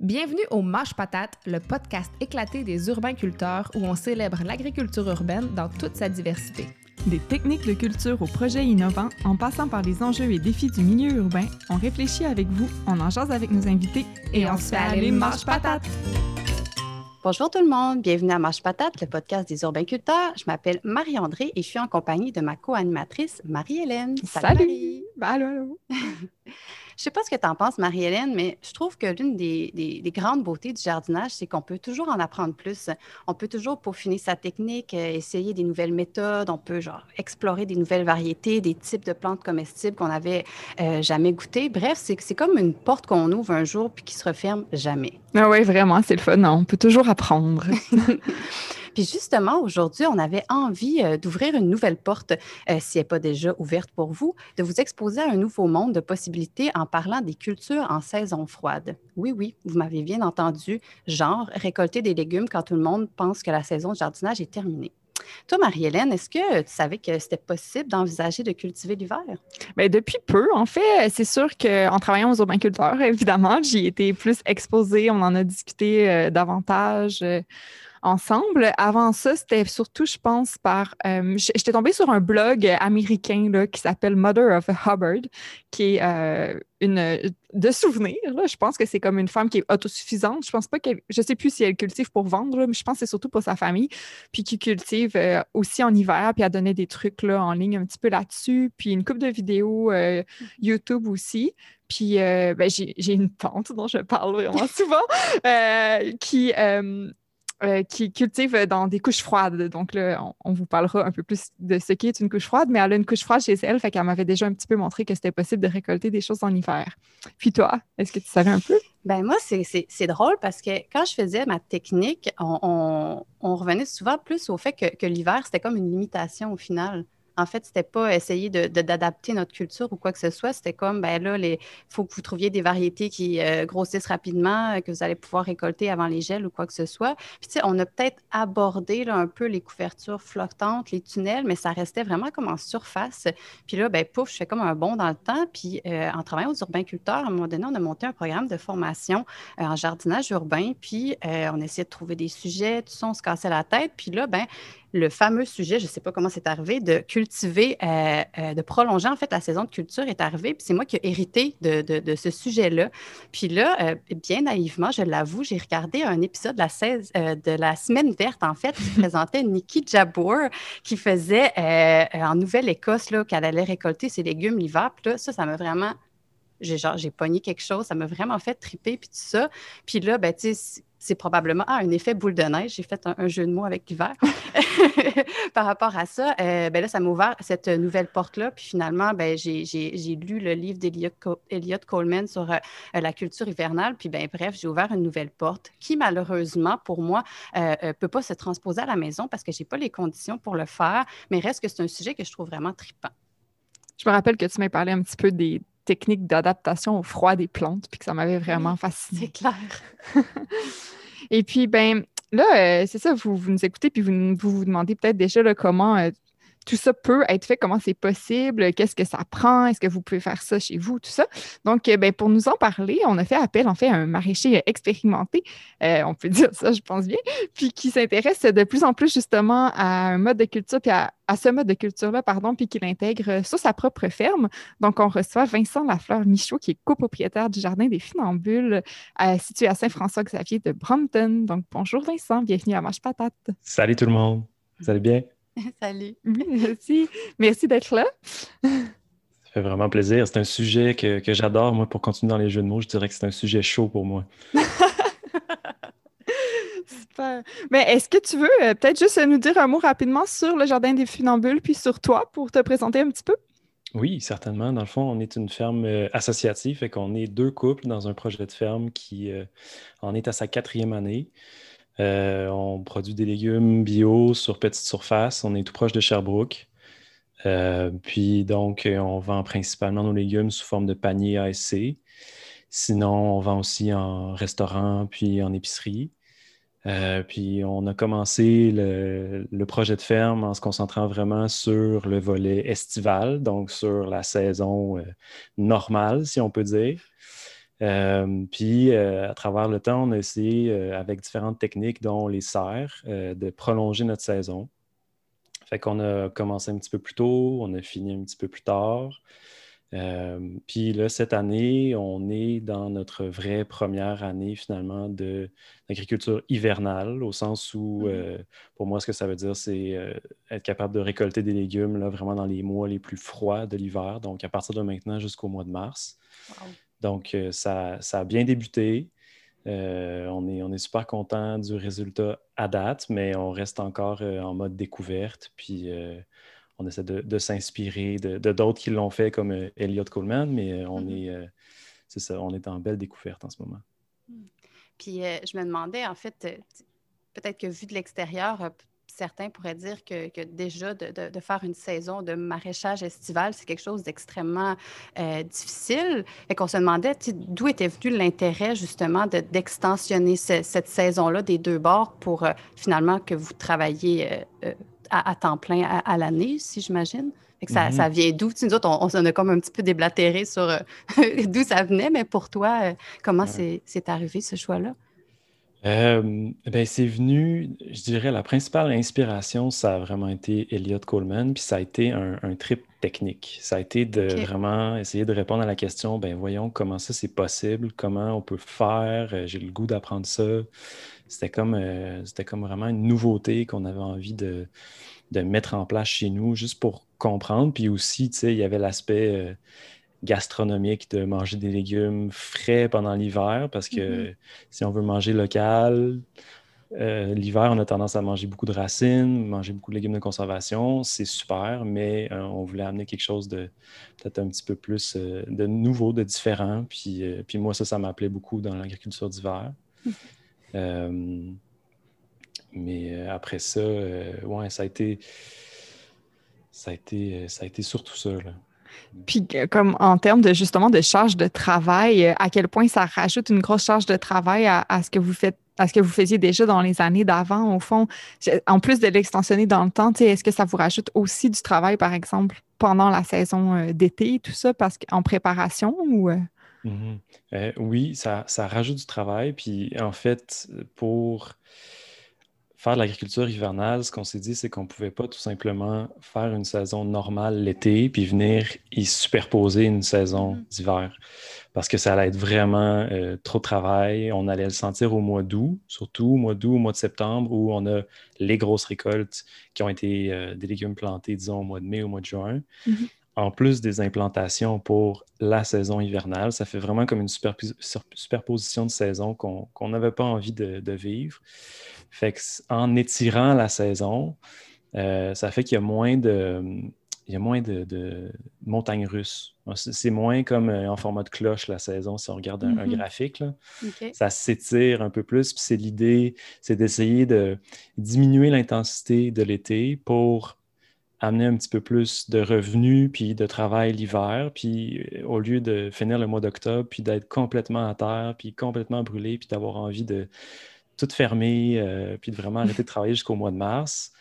Bienvenue au Mâche Patate, le podcast éclaté des urbains-culteurs où on célèbre l'agriculture urbaine dans toute sa diversité. Des techniques de culture aux projets innovants, en passant par les enjeux et défis du milieu urbain, on réfléchit avec vous, on en jase avec nos invités et, on, se fait aller Mâche Patate! Bonjour tout le monde, bienvenue à Mâche Patate, le podcast des urbains-culteurs. Je m'appelle Marie-André et je suis en compagnie de ma co-animatrice Marie-Hélène. Salut! Salut. allô, Je ne sais pas ce que tu en penses, Marie-Hélène, mais je trouve que l'une des, grandes beautés du jardinage, c'est qu'on peut toujours en apprendre plus. On peut toujours peaufiner sa technique, euh, essayer des nouvelles méthodes, on peut genre explorer des nouvelles variétés, des types de plantes comestibles qu'on n'avait euh, jamais goûté. Bref, c'est comme une porte qu'on ouvre un jour puis qui se referme jamais. Ah oui, vraiment, c'est le fun. On peut toujours apprendre. Puis justement, aujourd'hui, on avait envie euh, d'ouvrir une nouvelle porte, euh, si elle n'est pas déjà ouverte pour vous, de vous exposer à un nouveau monde de possibilités en parlant des cultures en saison froide. Oui, oui, vous m'avez bien entendu, genre récolter des légumes quand tout le monde pense que la saison de jardinage est terminée. Toi, Marie-Hélène, est-ce que tu savais que c'était possible d'envisager de cultiver l'hiver? Bien, depuis peu, en fait, c'est sûr qu'en travaillant aux urbains-culteurs, évidemment, j'y été plus exposée, on en a discuté euh, davantage ensemble. Avant ça, c'était surtout, je pense, par. Euh, j'étais tombée sur un blog américain là, qui s'appelle Mother of Hubbard, qui est euh, une de souvenirs. Là. Je pense que c'est comme une femme qui est autosuffisante. Je pense pas qu'elle. Je sais plus si elle cultive pour vendre, mais je pense que c'est surtout pour sa famille. Puis qui cultive euh, aussi en hiver, puis elle donnait des trucs là, en ligne un petit peu là-dessus. Puis une couple de vidéos YouTube aussi. Puis ben, j'ai une tante dont je parle vraiment souvent qui euh, qui cultive dans des couches froides. Donc là, on, vous parlera un peu plus de ce qu'est une couche froide, mais elle a une couche froide chez elle, fait qu'elle m'avait déjà un petit peu montré que c'était possible de récolter des choses en hiver. Puis toi, est-ce que tu savais un peu? Ben moi, c'est drôle parce que quand je faisais ma technique, on, revenait souvent plus au fait que, que l'hiver, c'était comme une limitation au final. En fait, c'était pas essayer d'adapter notre culture ou quoi que ce soit. C'était comme, ben là, il faut que vous trouviez des variétés qui euh, grossissent rapidement, euh, que vous allez pouvoir récolter avant les gels ou quoi que ce soit. Puis, tu sais, on a peut-être abordé là, un peu les couvertures flottantes, les tunnels, mais ça restait vraiment comme en surface. Puis là, ben pouf, je fais comme un bond dans le temps. Puis, euh, en travaillant aux urbains-culteurs, à un moment donné, on a monté un programme de formation en jardinage urbain. Puis, on essayait de trouver des sujets, tout ça, on se cassait la tête. Puis là, ben le fameux sujet, je ne sais pas comment c'est arrivé, de cultiver, euh, euh, de prolonger en fait la saison de culture est arrivé. Puis c'est moi qui ai hérité de, ce sujet-là. Puis là, euh, bien naïvement, je l'avoue, j'ai regardé un épisode de la, 16, de la Semaine verte en fait qui présentait Nikki Jabour qui faisait en Nouvelle-Écosse qu'elle allait récolter ses légumes l'hiver. Puis là, ça, ça m'a vraiment j'ai j'ai pogné quelque chose, ça m'a vraiment fait triper puis tout ça. Puis là, ben, tu sais, c'est probablement ah, un effet boule de neige. J'ai fait un, jeu de mots avec l'hiver par rapport à ça. Euh, ben là, ça m'a ouvert cette nouvelle porte-là. Puis finalement, ben, j'ai lu le livre d'Eliot Coleman sur euh, la culture hivernale. Puis ben, bref, j'ai ouvert une nouvelle porte qui, malheureusement, pour moi, ne euh, peut pas se transposer à la maison parce que je n'ai pas les conditions pour le faire. Mais reste que c'est un sujet que je trouve vraiment trippant. Je me rappelle que tu m'as parlé un petit peu des, techniques d'adaptation au froid des plantes, puis que ça m'avait vraiment fasciné. C'est clair. Et puis, ben là, euh, c'est ça, vous, vous, nous écoutez, puis vous vous, demandez peut-être déjà comment euh, tout ça peut être fait, comment c'est possible, qu'est-ce que ça prend, est-ce que vous pouvez faire ça chez vous, tout ça. Donc, euh, ben, pour nous en parler, on a fait appel en fait à un maraîcher expérimenté, on peut dire ça, je pense bien, puis qui s'intéresse de plus en plus justement à un mode de culture, puis à, ce mode de culture-là, pardon, puis qui l'intègre sur sa propre ferme. Donc, on reçoit Vincent Lafleur-Michaud, qui est copropriétaire du Jardin des Funambules, situé à Saint-François-Xavier de Brompton. Donc, bonjour Vincent, bienvenue à Marche Patate. Salut tout le monde, vous allez bien? Salut. Merci. Merci d'être là. Ça fait vraiment plaisir. C'est un sujet que, j'adore. Moi, pour continuer dans les jeux de mots, je dirais que c'est un sujet chaud pour moi. Super. Mais est-ce que tu veux euh, peut-être juste nous dire un mot rapidement sur le Jardin des Funambules, puis sur toi, pour te présenter un petit peu? Oui, certainement. Dans le fond, on est une ferme euh, associative, et qu'on est deux couples dans un projet de ferme qui euh, en est à sa quatrième année. Euh, on produit des légumes bio sur petite surface. On est tout proche de Sherbrooke. Euh, puis donc, on vend principalement nos légumes sous forme de panier ASC. Sinon, on vend aussi en restaurant puis en épicerie. Euh, puis on a commencé le, projet de ferme en se concentrant vraiment sur le volet estival, donc sur la saison normale, si on peut dire. Euh, puis, à travers le temps, on a essayé, avec différentes techniques, dont les serres, de prolonger notre saison. Fait qu'on a commencé un petit peu plus tôt, on a fini un petit peu plus tard. Euh, puis là, cette année, on est dans notre vraie première année finalement d'agriculture hivernale, au sens où, euh, pour moi, ce que ça veut dire, c'est euh, être capable de récolter des légumes là, vraiment dans les mois les plus froids de l'hiver, donc à partir de maintenant jusqu'au mois de mars. Donc, ça, ça, a bien débuté. on, est, on est super content du résultat à date, mais on reste encore en mode découverte. Puis on essaie de, s'inspirer de d'autres qui l'ont fait, comme euh, Elliot Coleman, mais euh, on, mm-hmm. est, euh, c'est ça, on est en belle découverte en ce moment. Mm. Puis je me demandais, en fait, peut-être que vu de l'extérieur, certains pourraient dire que, déjà de, faire une saison de maraîchage estival, c'est quelque chose d'extrêmement difficile. Et qu'on se demandait d'où était venu l'intérêt justement d'extensionner cette saison-là des deux bords pour finalement que vous travailliez à, temps plein à, l'année, si j'imagine? Ça, ça, mhm. vient d'où? Nous autres, on, on, a comme un petit peu déblatéré sur euh, d'où ça venait, mais pour toi, euh, comment c'est arrivé ce choix-là? Euh, ben, c'est venu, je dirais, la principale inspiration, ça a vraiment été Elliot Coleman, puis ça a été un, trip technique. Ça a été de vraiment essayer de répondre à la question, ben voyons comment ça c'est possible, comment on peut faire, j'ai le goût d'apprendre ça. C'était comme, euh, c'était comme vraiment une nouveauté qu'on avait envie de, mettre en place chez nous, juste pour comprendre. Puis aussi, tu sais, il y avait l'aspect euh, gastronomique de manger des légumes frais pendant l'hiver, parce que mm-hmm. si on veut manger local, euh, l'hiver, on a tendance à manger beaucoup de racines, manger beaucoup de légumes de conservation. C'est super, mais on voulait amener quelque chose de peut-être un petit peu plus de nouveau, de différent. Puis, puis moi, ça, ça m'appelait beaucoup dans l'agriculture d'hiver. Mm-hmm. Euh, mais euh, après ça, euh, ouais, ça a été, ça a été, ça a été surtout ça. Puis, comme en termes de justement de charge de travail, à quel point ça rajoute une grosse charge de travail à, ce que vous faites, à ce que vous faisiez déjà dans les années d'avant, au fond, en plus de l'extensionner dans le temps, est-ce que ça vous rajoute aussi du travail, par exemple, pendant la saison d'été, tout ça, parce qu'en préparation ou? Mhm. Euh, oui, ça, rajoute du travail. Puis en fait, pour faire de l'agriculture hivernale, ce qu'on s'est dit, c'est qu'on ne pouvait pas tout simplement faire une saison normale l'été, puis venir y superposer une saison mhm. d'hiver. Parce que ça allait être vraiment euh, trop de travail. On allait le sentir au mois d'août, surtout au mois d'août, au mois de septembre, où on a les grosses récoltes qui ont été euh, des légumes plantés, disons, au mois de mai, au mois de juin. Mhm en plus des implantations pour la saison hivernale. Ça fait vraiment comme une superposition de saison qu'on n'avait pas envie de, vivre. Fait en étirant la saison, euh, ça fait qu'il y a moins de, il y a moins de, montagnes russes. C'est moins comme euh, en format de cloche la saison, si on regarde un, mm-hmm. graphique. Ça s'étire un peu plus. Puis c'est l'idée, c'est d'essayer de diminuer l'intensité de l'été pour amener un petit peu plus de revenus puis de travail l'hiver, puis euh, au lieu de finir le mois d'octobre, puis d'être complètement à terre, puis complètement brûlé, puis d'avoir envie de tout fermer, euh, puis de vraiment arrêter de travailler jusqu'au mois de mars.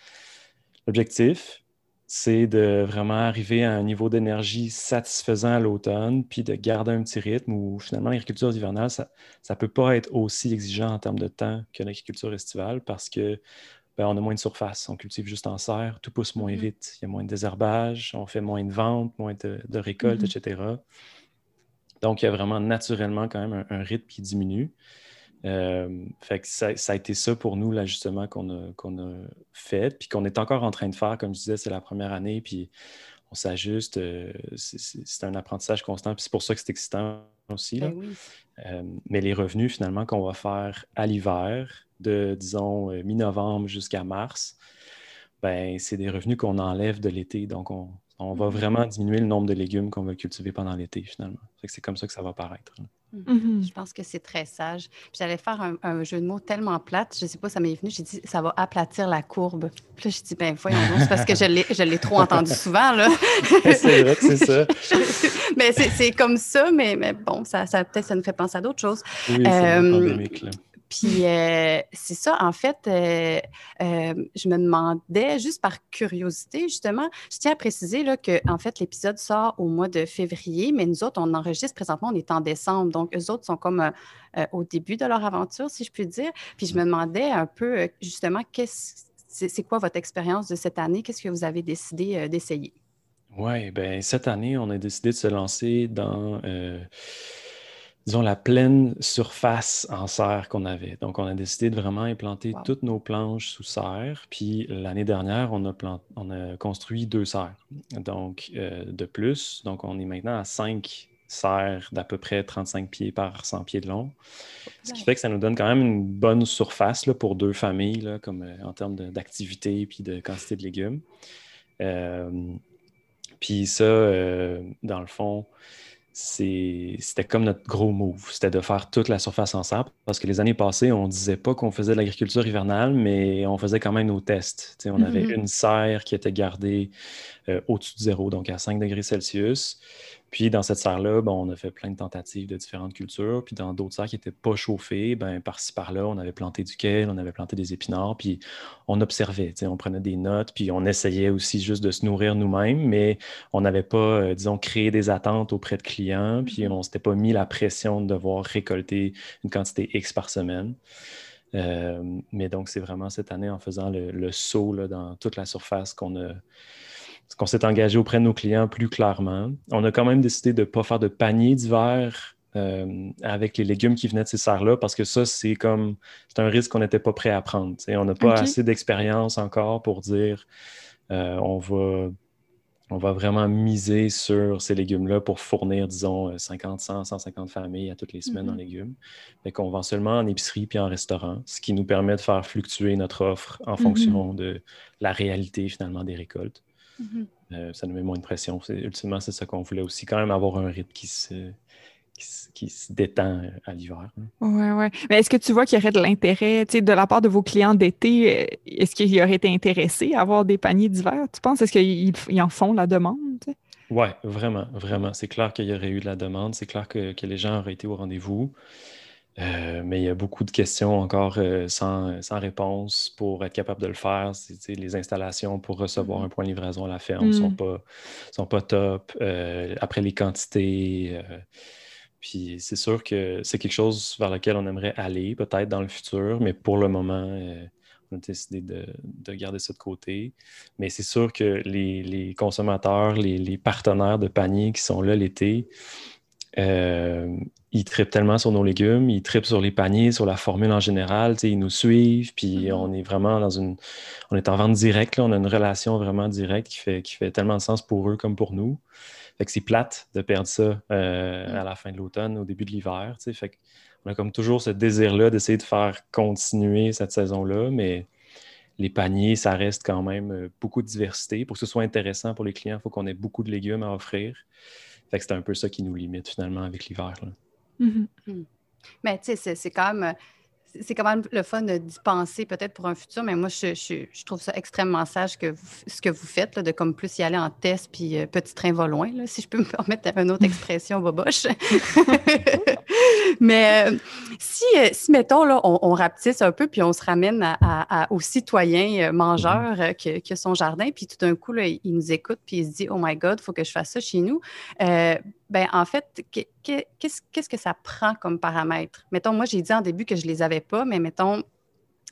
L'objectif, c'est de vraiment arriver à un niveau d'énergie satisfaisant à l'automne, puis de garder un petit rythme où finalement l'agriculture hivernale, ça ne peut pas être aussi exigeant en termes de temps que l'agriculture estivale parce que ben, on a moins de surface. On cultive juste en serre, tout pousse moins mm-hmm. vite. Il y a moins de désherbage, on fait moins de ventes, moins de, récoltes, mm-hmm. etc. Donc, il y a vraiment naturellement quand même un, rythme qui diminue. Euh, fait que ça, a été ça pour nous, l'ajustement qu'on a, fait, puis qu'on est encore en train de faire. Comme je disais, c'est la première année, puis on s'ajuste. Euh, c'est un apprentissage constant, puis c'est pour ça que c'est excitant aussi. Ben euh, mais les revenus, finalement, qu'on va faire à l'hiver, de, disons, euh, mi-novembre jusqu'à mars, ben, c'est des revenus qu'on enlève de l'été. Donc, on, va mm-hmm. vraiment diminuer le nombre de légumes qu'on va cultiver pendant l'été, finalement. C'est comme ça que ça va paraître. Mm-hmm. Je pense que c'est très sage. J'allais faire un, jeu de mots tellement plate, je ne sais pas, ça m'est venu, j'ai dit, ça va aplatir la courbe. Puis là, j'ai dit, ben voyons, c'est parce que je l'ai trop entendu souvent, c'est vrai c'est ça. mais c'est comme ça, mais, mais bon, ça, ça peut-être ça nous fait penser à d'autres choses. Oui, euh, là. Puis euh, c'est ça, en fait, euh, euh, je me demandais, juste par curiosité, justement, je tiens à préciser là, que en fait, l'épisode sort au mois de février, mais nous autres, on enregistre présentement, on est en décembre. Donc, eux autres sont comme au début de leur aventure, si je puis dire. Puis je me demandais un peu, justement, c'est quoi votre expérience de cette année? Qu'est-ce que vous avez décidé d'essayer? Oui, bien, cette année, on a décidé de se lancer dans disons, la pleine surface en serre qu'on avait. Donc, on a décidé de vraiment implanter toutes nos planches sous serre. Puis l'année dernière, on a, on a construit deux serres. Donc, euh, de plus. Donc, on est maintenant à cinq serres d'à peu près 35 pieds par 100 pieds de long. Ce qui fait que ça nous donne quand même une bonne surface là, pour deux familles, là, comme euh, en termes d'activité puis de quantité de légumes. Euh, puis ça, dans le fond, c'était comme notre gros move, c'était de faire toute la surface en sable, parce que les années passées, on ne disait pas qu'on faisait de l'agriculture hivernale, mais on faisait quand même nos tests. on avait mm-hmm. une serre qui était gardée euh, au-dessus de zéro, donc à 5 degrés Celsius. Puis dans cette serre-là, ben, on a fait plein de tentatives de différentes cultures. Puis dans d'autres serres qui n'étaient pas chauffées, ben, par-ci par-là, on avait planté du kale, on avait planté des épinards, puis on observait, on prenait des notes, puis on essayait aussi juste de se nourrir nous-mêmes, mais on n'avait pas, euh, disons, créé des attentes auprès de clients, puis mm-hmm. on ne s'était pas mis la pression de devoir récolter une quantité X par semaine. Euh, mais donc, c'est vraiment cette année en faisant le, saut dans toute la surface qu'on a qu'on s'est engagé auprès de nos clients plus clairement. On a quand même décidé de ne pas faire de panier d'hiver euh, avec les légumes qui venaient de ces serres-là parce que ça, c'est comme c'est un risque qu'on n'était pas prêt à prendre. On n'a pas assez d'expérience encore pour dire euh, on, va, on va vraiment miser sur ces légumes-là pour fournir, disons, 50, 100, 150 familles à toutes les semaines en mm-hmm. légumes. Fait qu'on vend seulement en épicerie puis en restaurant, ce qui nous permet de faire fluctuer notre offre en mm-hmm. fonction de la réalité finalement des récoltes. Mm-hmm. Euh, ça nous met moins de pression. Ultimement, c'est ça qu'on voulait aussi, quand même avoir un rythme qui se, qui, se détend euh, à l'hiver. Oui, oui. Mais est-ce que tu vois qu'il y aurait de l'intérêt, de la part de vos clients d'été, euh, est-ce qu'ils auraient été intéressés à avoir des paniers d'hiver? Tu penses? Est-ce qu'ils en font la demande? Oui, vraiment, vraiment. C'est clair qu'il y aurait eu de la demande. C'est clair que, que, les gens auraient été au rendez-vous. Euh, mais il y a beaucoup de questions encore euh, sans, sans, réponse pour être capable de le faire. les installations pour recevoir un mm-hmm. point de livraison à la ferme ne sont, mm. pas, sont pas top. Euh, après les quantités. puis c'est sûr que c'est quelque chose vers lequel on aimerait aller, peut-être dans le futur, mais pour le moment, on a décidé de, de, garder ça de côté. Mais c'est sûr que les, les consommateurs, les, les, partenaires de panier qui sont là l'été, euh, ils tripent tellement sur nos légumes, ils tripent sur les paniers, sur la formule en général, ils nous suivent, puis mm-hmm. on est vraiment dans une... On est en vente directe, on a une relation vraiment directe qui fait, qui fait tellement de sens pour eux comme pour nous. Fait que c'est plate de perdre ça euh, mm. à la fin de l'automne, au début de l'hiver, fait on a comme toujours ce désir-là d'essayer de faire continuer cette saison-là, mais les paniers, ça reste quand même euh, beaucoup de diversité. Pour que ce soit intéressant pour les clients, il faut qu'on ait beaucoup de légumes à offrir. Fait que c'est un peu ça qui nous limite finalement avec l'hiver. Mm-hmm. Mm. Mais tu sais, c'est quand même c'est quand même le fun d'y penser peut-être pour un futur, mais moi, je, je, trouve ça extrêmement sage que ce que vous faites, de comme plus y aller en test, puis euh, petit train va loin, là, si je peux me permettre une autre expression boboche. mais euh, si, euh, si, mettons, là, on, on, rapetisse un peu, puis on se ramène à, à, aux citoyens que, son jardin, puis tout d'un coup, là, il nous écoute, puis il se dit, oh my God, il faut que je fasse ça chez nous ben en fait, qu'est-ce que ça prend comme paramètre? Mettons, moi, j'ai dit en début que je ne les avais pas, mais mettons,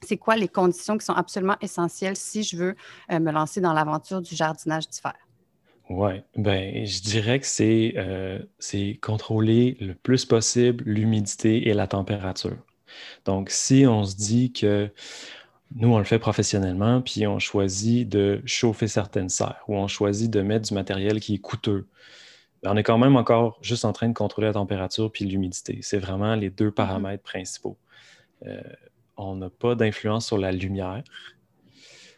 c'est quoi les conditions qui sont absolument essentielles si je veux euh, me lancer dans l'aventure du jardinage d'hiver? Oui, ben, je dirais que c'est euh, contrôler le plus possible l'humidité et la température. Donc, si on se dit que nous, on le fait professionnellement, puis on choisit de chauffer certaines serres ou on choisit de mettre du matériel qui est coûteux, ben, on est quand même encore juste en train de contrôler la température puis l'humidité. C'est vraiment les deux mm-hmm. paramètres principaux. Euh, on n'a pas d'influence sur la lumière.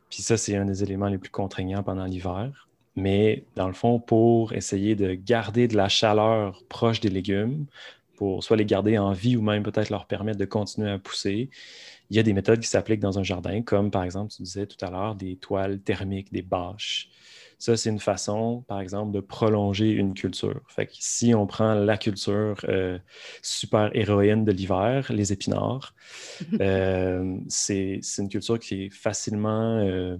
Puis ça, c'est un des éléments les plus contraignants pendant l'hiver. Mais dans le fond, pour essayer de garder de la chaleur proche des légumes, pour soit les garder en vie ou même peut-être leur permettre de continuer à pousser, il y a des méthodes qui s'appliquent dans un jardin, comme par exemple, tu disais tout à l'heure, des toiles thermiques, des bâches. Ça, c'est une façon, par exemple, de prolonger une culture. Fait que si on prend la culture euh, super héroïne de l'hiver, les épinards, euh, c'est une culture qui est facilement euh,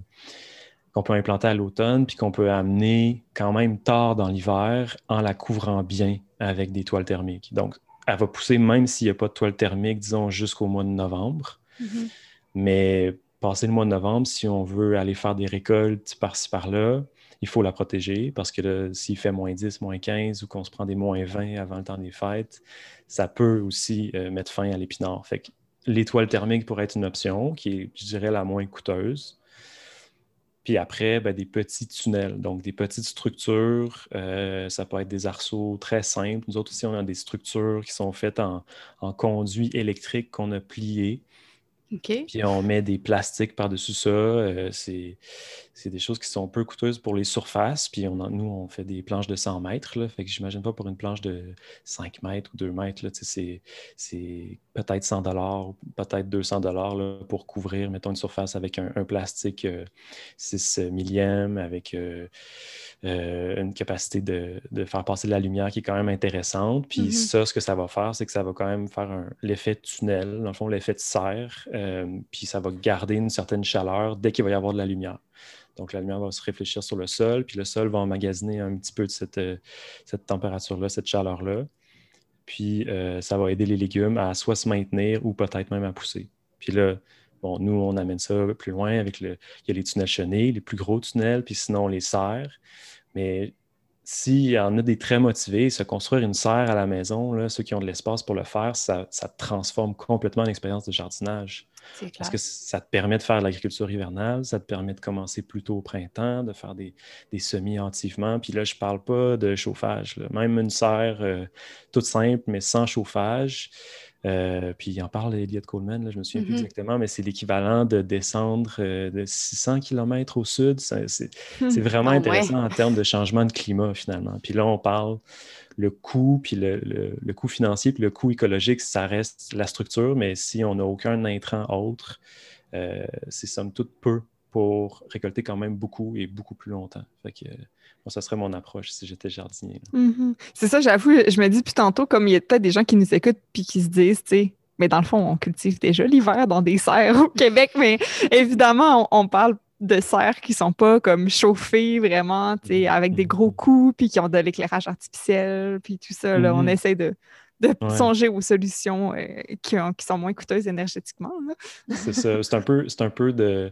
qu'on peut implanter à l'automne, puis qu'on peut amener quand même tard dans l'hiver en la couvrant bien avec des toiles thermiques. Donc, elle va pousser même s'il n'y a pas de toile thermique, disons, jusqu'au mois de novembre. Mm-hmm. Mais passer le mois de novembre, si on veut aller faire des récoltes par-ci par-là, il faut la protéger parce que s'il fait moins 10, moins 15 ou qu'on se prend des moins 20 avant le temps des fêtes, ça peut aussi euh, mettre fin à l'épinard. Fait que l'étoile thermique pourrait être une option qui est, je dirais, la moins coûteuse. Puis après, ben, des petits tunnels, donc des petites structures. Euh, ça peut être des arceaux très simples. Nous autres aussi, on a des structures qui sont faites en, en conduits électriques qu'on a pliés. Puis on met des plastiques par-dessus ça. Euh, c'est, des choses qui sont peu coûteuses pour les surfaces. Puis on nous, on fait des planches de 100 mètres. Là, fait que j'imagine pas pour une planche de 5 mètres ou 2 mètres. Là, c'est, c'est peut-être 100 dollars, peut-être 200 dollars pour couvrir, mettons, une surface avec un, plastique 6 euh, millièmes, avec euh, une capacité de, faire passer de la lumière qui est quand même intéressante. Puis mm-hmm. ça, ce que ça va faire, c'est que ça va quand même faire l'effet tunnel, dans le fond, l'effet de serre euh, puis ça va garder une certaine chaleur dès qu'il va y avoir de la lumière. Donc, la lumière va se réfléchir sur le sol, puis le sol va emmagasiner un petit peu de cette, euh, température-là, cette chaleur-là. Puis, euh, ça va aider les légumes à soit se maintenir ou peut-être même à pousser. Puis là, bon, nous, on amène ça plus loin avec le. Il y a les tunnels chenés, les plus gros tunnels, puis sinon, on les serre. Mais s'il y en a des très motivés, se construire une serre à la maison, là, ceux qui ont de l'espace pour le faire, ça, transforme complètement l'expérience de jardinage. Parce que ça te permet de faire de l'agriculture hivernale, ça te permet de commencer plus tôt au printemps, de faire des, semis antivement. Puis là, je ne parle pas de chauffage. Même une serre euh, toute simple, mais sans chauffage, euh, puis il en parle, Elliot Coleman, là, je me souviens plus mm-hmm. exactement, mais c'est l'équivalent de descendre euh, de 600 km au sud. C'est hmm. vraiment ah intéressant en termes de changement de climat, finalement. Puis là, on parle le coût, puis le, le, coût financier, puis le coût écologique, ça reste la structure, mais si on n'a aucun intrant autre, euh, c'est somme toute peu pour récolter quand même beaucoup et beaucoup plus longtemps. Fait que, ça serait mon approche si j'étais jardinier. Mm-hmm. C'est ça, j'avoue, je me dis depuis tantôt, comme il y a peut-être des gens qui nous écoutent puis qui se disent, tu sais, mais dans le fond, on cultive déjà l'hiver dans des serres au Québec, mais évidemment, on, parle de serres qui sont pas comme chauffées vraiment, tu sais, avec des gros coups, puis qui ont de l'éclairage artificiel, puis tout ça. Là, On mm-hmm. essaie de, songer aux solutions euh, qui, qui, sont moins coûteuses énergétiquement. C'est ça. C'est un peu, c'est un peu de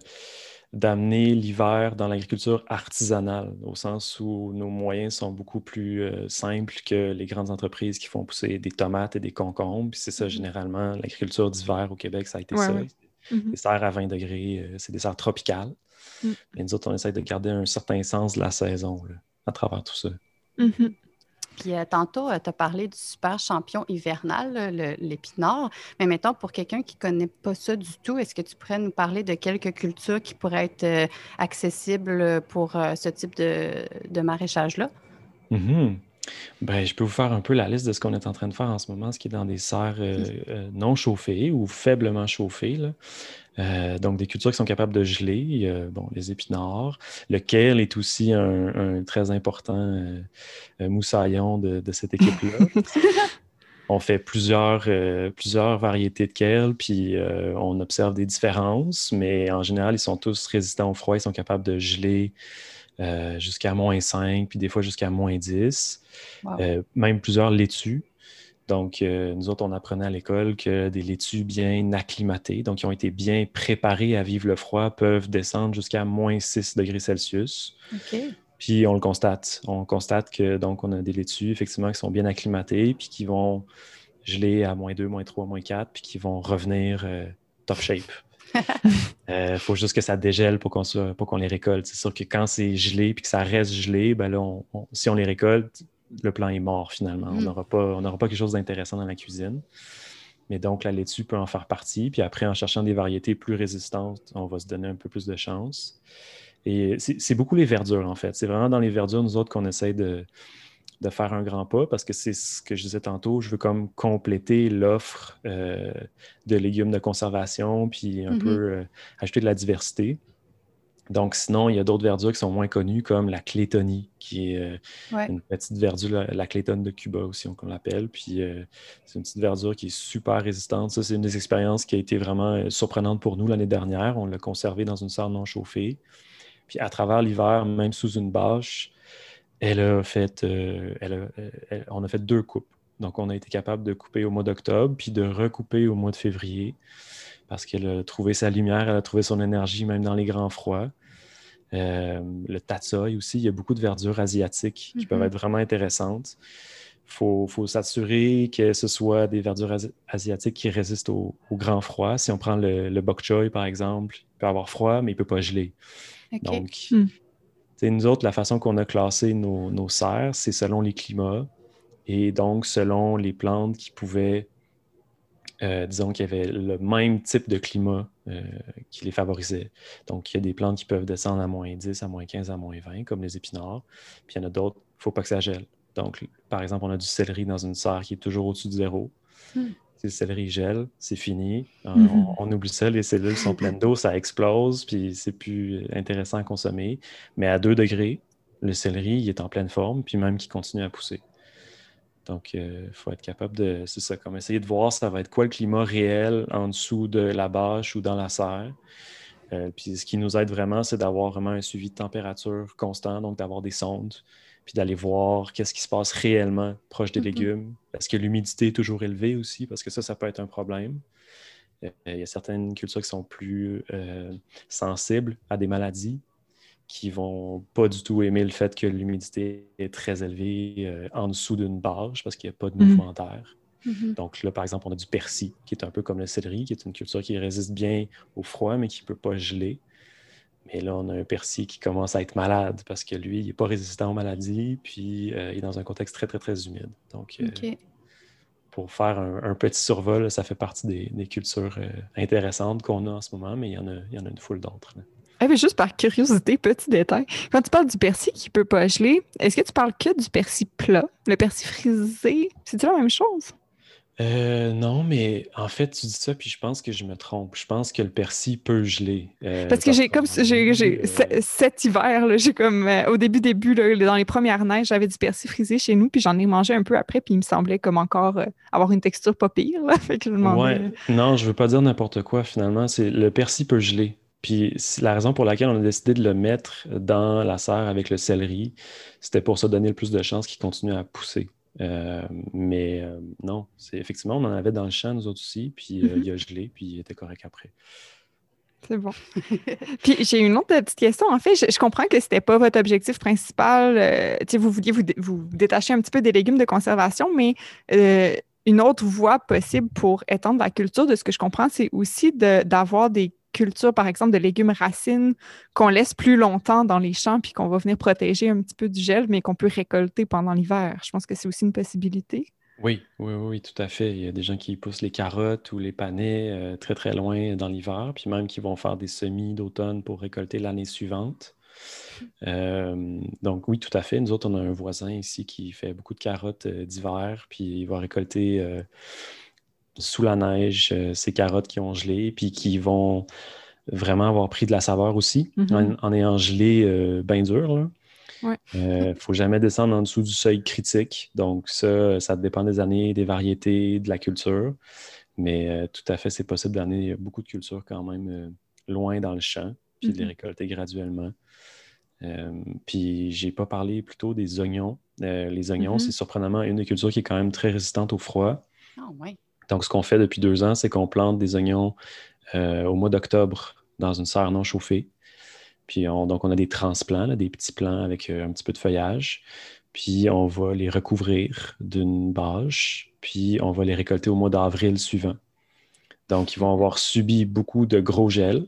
d'amener l'hiver dans l'agriculture artisanale, au sens où nos moyens sont beaucoup plus euh, simples que les grandes entreprises qui font pousser des tomates et des concombres. c'est ça, mm-hmm. généralement, l'agriculture d'hiver au Québec, ça a été ça. Mm-hmm. Des serres à 20 degrés, euh, c'est des serres tropicales. Mm. Et nous autres, on essaie de garder un certain sens de la saison à travers tout ça. Mm-hmm. Puis euh, tantôt, euh, tu as parlé du super champion hivernal, l'épinard. Mais mettons, pour quelqu'un qui ne connaît pas ça du tout, est-ce que tu pourrais nous parler de quelques cultures qui pourraient être euh, accessibles pour ce type de, maraîchage-là? Mm-hmm. Ben, je peux vous faire un peu la liste de ce qu'on est en train de faire en ce moment, ce qui est dans des serres non chauffées ou faiblement chauffées. Là. Euh, donc, des cultures qui sont capables de geler, bon, les épinards. Le kale est aussi un, très important euh, moussaillon de, cette équipe-là. on fait plusieurs, euh, plusieurs variétés de kale, puis on observe des différences, mais en général, ils sont tous résistants au froid, ils sont capables de geler jusqu'à moins 5, puis des fois jusqu'à moins 10. même plusieurs laitues. Donc, euh, nous autres, on apprenait à l'école que des laitues bien acclimatées, donc qui ont été bien préparées à vivre le froid, peuvent descendre jusqu'à moins 6 degrés Celsius. Puis on le constate. On constate que donc on a des laitues effectivement qui sont bien acclimatées, puis qui vont geler à moins 2, moins 3, moins 4, puis qui vont revenir euh, top shape. Il euh, faut juste que ça dégèle pour qu'on les récolte. C'est sûr que quand c'est gelé puis que ça reste gelé, ben là, si on les récolte, le plan est mort finalement. On mm. n'aura pas, pas quelque chose d'intéressant dans la cuisine. Mais donc, la laitue peut en faire partie. Puis après, en cherchant des variétés plus résistantes, on va se donner un peu plus de chance. Et c'est beaucoup les verdures, en fait. C'est vraiment dans les verdures, nous autres, qu'on essaie de, faire un grand pas parce que c'est ce que je disais tantôt. Je veux comme compléter l'offre euh, de légumes de conservation puis un mm-hmm. peu euh, ajouter de la diversité. Donc, sinon, il y a d'autres verdures qui sont moins connues, comme la clétonie, qui est euh, une petite verdure, la, clétone de Cuba aussi, on l'appelle. Puis, euh, c'est une petite verdure qui est super résistante. Ça, c'est une des expériences qui a été vraiment euh, surprenante pour nous l'année dernière. On l'a conservée dans une serre non chauffée. Puis, à travers l'hiver, même sous une bâche, elle a fait, on a fait deux coupes. Donc, on a été capable de couper au mois d'octobre, puis de recouper au mois de février parce qu'elle a trouvé sa lumière, elle a trouvé son énergie même dans les grands froids. Euh, le tatsoi aussi, il y a beaucoup de verdures asiatiques qui peuvent mhm. être vraiment intéressantes. Il faut, s'assurer que ce soit des verdures asiatiques qui résistent au, grand froid. Si on prend le, bok choy, par exemple, il peut avoir froid, mais il ne peut pas geler. Donc, nous autres, la façon qu'on a classé nos, serres, c'est selon les climats et donc selon les plantes qui pouvaient euh, disons qu'il y avait le même type de climat euh, qui les favorisait. Donc, il y a des plantes qui peuvent descendre à moins 10, à moins 15, à moins 20, comme les épinards. Puis il y en a d'autres, il ne faut pas que ça gèle. Donc, par exemple, on a du céleri dans une serre qui est toujours au-dessus de zéro. Hmm. Si le céleri gèle, c'est fini. Euh, mm-hmm. On, oublie ça, les cellules sont pleines d'eau, ça explose, puis c'est plus intéressant à consommer. Mais à 2 degrés, le céleri, il est en pleine forme, puis même qu'il continue à pousser. Donc, il euh, faut être capable de, c'est ça, comme essayer de voir ça va être quoi le climat réel en dessous de la bâche ou dans la serre. Euh, puis ce qui nous aide vraiment, c'est d'avoir vraiment un suivi de température constant, donc d'avoir des sondes, puis d'aller voir qu'est-ce qui se passe réellement proche des mm-hmm. légumes. Parce que l'humidité est toujours élevée aussi, parce que ça, ça peut être un problème. Euh, il y a certaines cultures qui sont plus sensibles à des maladies qui vont pas du tout aimer le fait que l'humidité est très élevée euh, en dessous d'une barge parce qu'il n'y a pas de mhm. mouvement d'air. Mhm. Donc là, par exemple, on a du persil, qui est un peu comme le céleri, qui est une culture qui résiste bien au froid, mais qui ne peut pas geler. Mais là, on a un persil qui commence à être malade parce que lui, il n'est pas résistant aux maladies, puis euh, il est dans un contexte très, très, très humide. Donc, euh, pour faire un, petit survol, ça fait partie des, cultures intéressantes qu'on a en ce moment, mais il y en a, il y en a une foule d'autres. Ah, juste par curiosité, petit détail. Quand tu parles du persil qui peut pas geler, est-ce que tu parles que du persil plat? Le persil frisé, c'est-tu la même chose? Euh, non, mais en fait, tu dis ça, puis je pense que je me trompe. Je pense que le persil peut geler. Euh, parce que j'ai comme j'ai, euh, cet hiver, j'ai comme au début, début, dans les premières neiges, j'avais du persil frisé chez nous, puis j'en ai mangé un peu après, puis il me semblait comme encore avoir une texture pas pire. fait que je ouais. Non, je veux pas dire n'importe quoi finalement. C'est le persil peut geler. Puis la raison pour laquelle on a décidé de le mettre dans la serre avec le céleri, c'était pour se donner le plus de chances qu'il continue à pousser. Euh, mais euh, non, c'est effectivement, on en avait dans le champ, nous autres aussi, puis euh, il a gelé, puis il était correct après. C'est bon. puis j'ai une autre petite question. En fait, je, comprends que ce n'était pas votre objectif principal. vous vouliez vous, vous, détacher un petit peu des légumes de conservation, mais une autre voie possible pour étendre la culture, de ce que je comprends, c'est aussi d'avoir des culture, par exemple, de légumes racines qu'on laisse plus longtemps dans les champs puis qu'on va venir protéger un petit peu du gel, mais qu'on peut récolter pendant l'hiver. Je pense que c'est aussi une possibilité. Oui, oui, oui, tout à fait. Il y a des gens qui poussent les carottes ou les panais euh, très, très loin dans l'hiver, puis même qui vont faire des semis d'automne pour récolter l'année suivante. Euh, donc oui, tout à fait. Nous autres, on a un voisin ici qui fait beaucoup de carottes euh, d'hiver, puis il va récolter sous la neige, euh, ces carottes qui ont gelé, puis qui vont vraiment avoir pris de la saveur aussi, mm-hmm. en, ayant gelé euh, bien dur. Il ne faut jamais descendre en dessous du seuil critique. Donc, ça, ça dépend des années, des variétés, de la culture. Mais euh, tout à fait, c'est possible d'amener beaucoup de cultures quand même loin dans le champ, puis de les mm-hmm. récolter graduellement. puis, j'ai pas parlé plutôt des oignons. les oignons, mm-hmm. c'est surprenamment une culture qui est quand même très résistante au froid. Ah, ouais. Donc, ce qu'on fait depuis deux ans, c'est qu'on plante des oignons euh, au mois d'octobre dans une serre non chauffée. Puis, on, donc, on a des transplants, des petits plants avec euh, un petit peu de feuillage. Puis, on va les recouvrir d'une bâche. Puis, on va les récolter au mois d'avril suivant. Donc, ils vont avoir subi beaucoup de gros gel.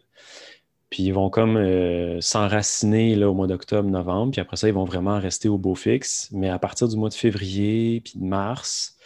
Puis, ils vont comme euh, s'enraciner au mois d'octobre, novembre. Puis, après ça, ils vont vraiment rester au beau fixe. Mais à partir du mois de février, puis de mars,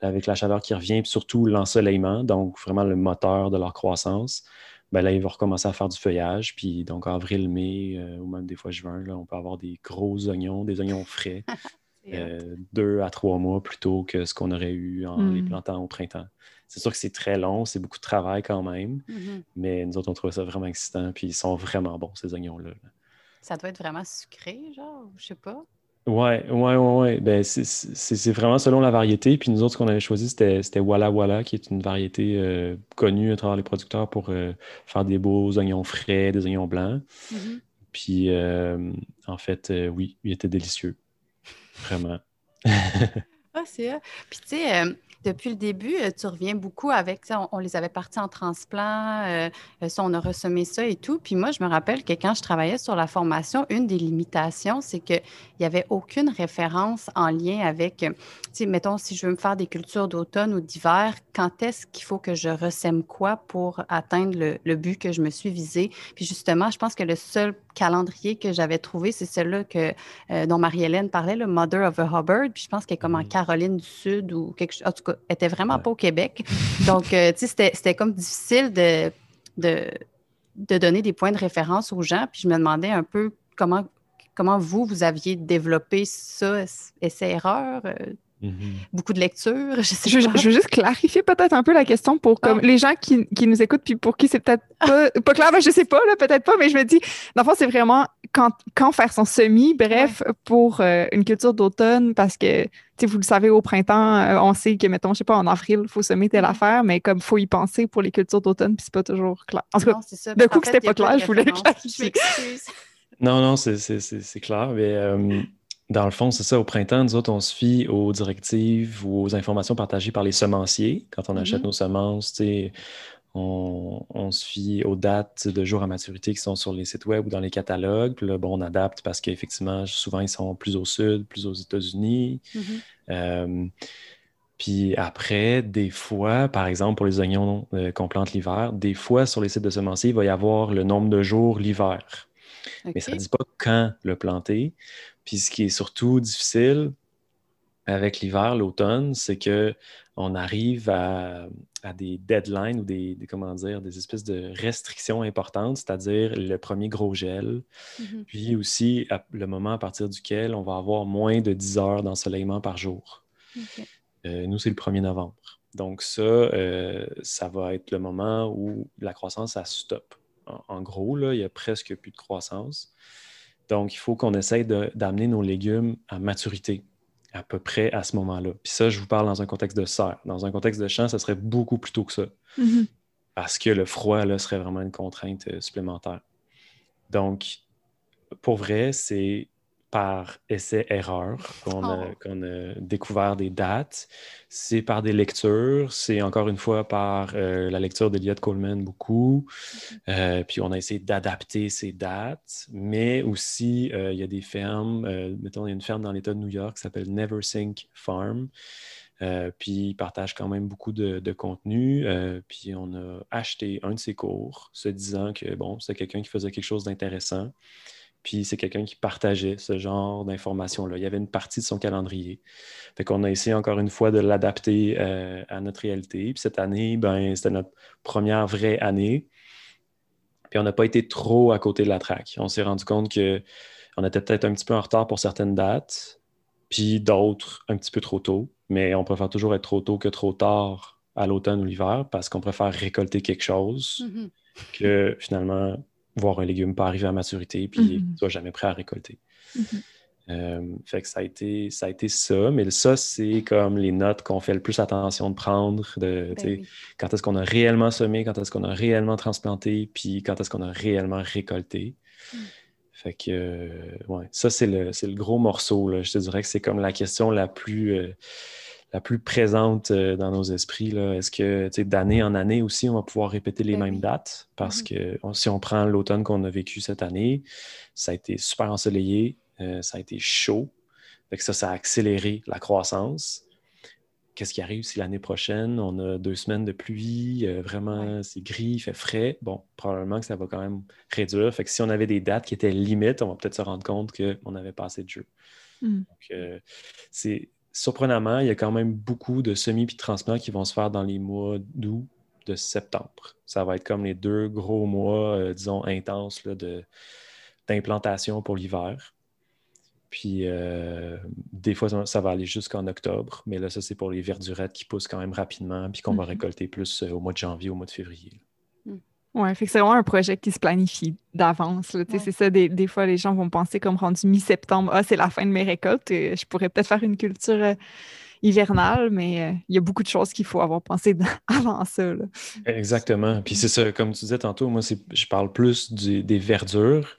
avec la chaleur qui revient, puis surtout l'ensoleillement, donc vraiment le moteur de leur croissance, ben là, ils vont recommencer à faire du feuillage. Puis donc, avril, mai, euh, ou même des fois juin, là, on peut avoir des gros oignons, des oignons frais, euh, deux à trois mois plutôt que ce qu'on aurait eu en les hmm. plantant au printemps. C'est sûr que c'est très long, c'est beaucoup de travail quand même, Mhm. mais nous autres, on trouve ça vraiment excitant, puis ils sont vraiment bons, ces oignons-là. là. Ça doit être vraiment sucré, genre, je sais pas. Ouais, ouais, ouais, ouais. Ben, c'est- vraiment selon la variété. Puis nous autres, ce qu'on avait choisi, c'était Walla Walla, qui est une variété euh, connue à travers les producteurs pour euh, faire des beaux oignons frais, des oignons blancs. Mhm. Puis euh, en fait, oui, il était délicieux. Vraiment. Ah, c'est ça. Puis, tu sais, depuis le début, euh, tu reviens beaucoup avec, sais, on, les avait partis en transplant, euh, euh, ça, on a ressemé ça et tout. Puis moi, je me rappelle que quand je travaillais sur la formation, une des limitations, c'est qu'il n'y avait aucune référence en lien avec, mettons, si je veux me faire des cultures d'automne ou d'hiver, quand est-ce qu'il faut que je ressème quoi pour atteindre le, le but que je me suis visé. Puis justement, je pense que le seul calendrier que j'avais trouvé, c'est celui-là que, euh, dont Marie-Hélène parlait, le Mother of a Hubbard. Puis je pense qu'elle est comme en Mhm. Caroline du Sud ou quelque chose. En tout cas, elle était vraiment Ouais. pas au Québec. Donc, euh, tu sais, c'était- c'était comme difficile de, de, de donner des points de référence aux gens. Puis je me demandais un peu comment, comment vous, vous aviez développé ça, essai-erreur, euh, Mhm. beaucoup de lecture, je sais Je, pas. je veux juste clarifier peut-être un peu la question pour comme Ah. les gens qui, qui nous écoutent puis pour qui c'est peut-être pas, pas clair, ben je sais pas, là, peut-être pas, mais je me dis, dans le fond, c'est vraiment quand, quand faire son semis, bref, pour euh, une culture d'automne, parce que, tu sais, vous le savez, au printemps, euh, on sait que, mettons, je sais pas, en avril, il faut semer telle Mhm. affaire, mais comme faut y penser pour les cultures d'automne, puis c'est pas toujours clair. En tout cas, ça. coup que c'était il pas clair, je voulais clarifier. m'excuse. Non, non, c'est- c'est c'est- c'est clair. Mais euh, dans le fond, c'est ça. Au printemps, nous autres, on se fie aux directives ou aux informations partagées par les semenciers. Quand on achète Mhm. nos semences, on, on se fie aux dates de jour à maturité qui sont sur les sites web ou dans les catalogues. Puis là, bon, on adapte parce qu'effectivement, souvent, ils sont plus au sud, plus aux États-Unis. Mhm. Euh, puis après, des fois, par exemple, pour les oignons euh, qu'on plante l'hiver, des fois, sur les sites de semenciers, il va y avoir le nombre de jours l'hiver. Mais ça ne dit pas quand le planter. Puis ce qui est surtout difficile avec l'hiver, l'automne, c'est que on arrive à, à des deadlines ou des, des- comment dire, des espèces de restrictions importantes, c'est-à-dire le premier gros gel, Mhm. puis aussi à- le moment à partir duquel on va avoir moins de 10 heures d'ensoleillement par jour. Euh, nous, c'est le 1er novembre. Donc ça, euh, ça va être le moment où la croissance, ça stoppe. En, en gros, là, il n'y a presque plus de croissance. Donc, il faut qu'on essaye d'amener nos légumes à maturité à peu près à ce moment-là. Puis ça, je vous parle dans un contexte de serre. Dans un contexte de champ, ça serait beaucoup plus tôt que ça Mhm. parce que le froid, là, serait vraiment une contrainte euh, supplémentaire. Donc, pour vrai, c'est par essai-erreur qu'on a, Oh. qu'on a découvert des dates. C'est par des lectures. C'est encore une fois par euh, la lecture d'Eliot Coleman beaucoup. Euh, puis on a essayé d'adapter ces dates. Mais aussi, euh, il y a des fermes. mettons, il y a une ferme dans l'État de New York qui s'appelle Neversink Farm. Euh, puis ils partagent quand même beaucoup de, de contenu. Puis on a acheté un de ses cours, se disant que bon, c'est quelqu'un qui faisait quelque chose d'intéressant. Puis c'est quelqu'un qui partageait ce genre d'informations-là. Il y avait une partie de son calendrier. Fait qu'on a essayé encore une fois de l'adapter euh, à notre réalité. Puis cette année, ben, c'était notre première vraie année. Puis on n'a pas été trop à côté de la traque. On s'est rendu compte qu'on était peut-être un petit peu en retard pour certaines dates, puis d'autres un petit peu trop tôt. Mais on préfère toujours être trop tôt que trop tard à l'automne ou l'hiver parce qu'on préfère récolter quelque chose Mhm. que finalement voir un légume pas arriver à maturité puis Mhm. tu sois jamais prêt à récolter. Mhm. Euh, fait que ça a été ça, a été ça. mais ça, c'est comme les notes qu'on fait le plus attention de prendre, de, Ben oui. quand est-ce qu'on a réellement semé, quand est-ce qu'on a réellement transplanté, puis quand est-ce qu'on a réellement récolté. Mm. Fait que, euh, ouais, ça, c'est le, le gros morceau. Là. Je te dirais que c'est comme la question la plus, euh, la plus présente euh, dans nos esprits. Est-ce que, d'année en année aussi, on va pouvoir répéter les Ben mêmes dates? Parce Mhm. que on- si on prend l'automne qu'on a vécu cette année, ça a été super ensoleillé, euh, ça a été chaud. Fait que ça, ça a accéléré la croissance. Qu'est-ce qui arrive si l'année prochaine, on a deux semaines de pluie, euh, vraiment c'est gris, il fait frais? Bon, probablement que ça va quand même réduire. Fait que si on avait des dates qui étaient limites, on va peut-être se rendre compte qu'on n'avait pas assez de jeu. Mm. Donc, euh, c'est surprenamment, il y a quand même beaucoup de semis puis de transplants qui vont se faire dans les mois d'août, de septembre. Ça va être comme les deux gros mois, euh, disons, intenses là, de, d'implantation pour l'hiver. Puis euh, des fois, ça va aller jusqu'en octobre, mais là, ça, c'est pour les verdurettes qui poussent quand même rapidement, puis qu'on va Mhm. récolter plus euh, au mois de janvier, au mois de février. Fait que c'est vraiment un projet qui se planifie d'avance. Ouais. C'est ça, des, des fois, les gens vont penser comme rendu mi-septembre, ah, c'est la fin de mes récoltes, et je pourrais peut-être faire une culture euh, hivernale, mais euh, il y a beaucoup de choses qu'il faut avoir pensé avant ça. là. Exactement. Puis c'est ça, comme tu disais tantôt, moi, je parle plus du- des verdures,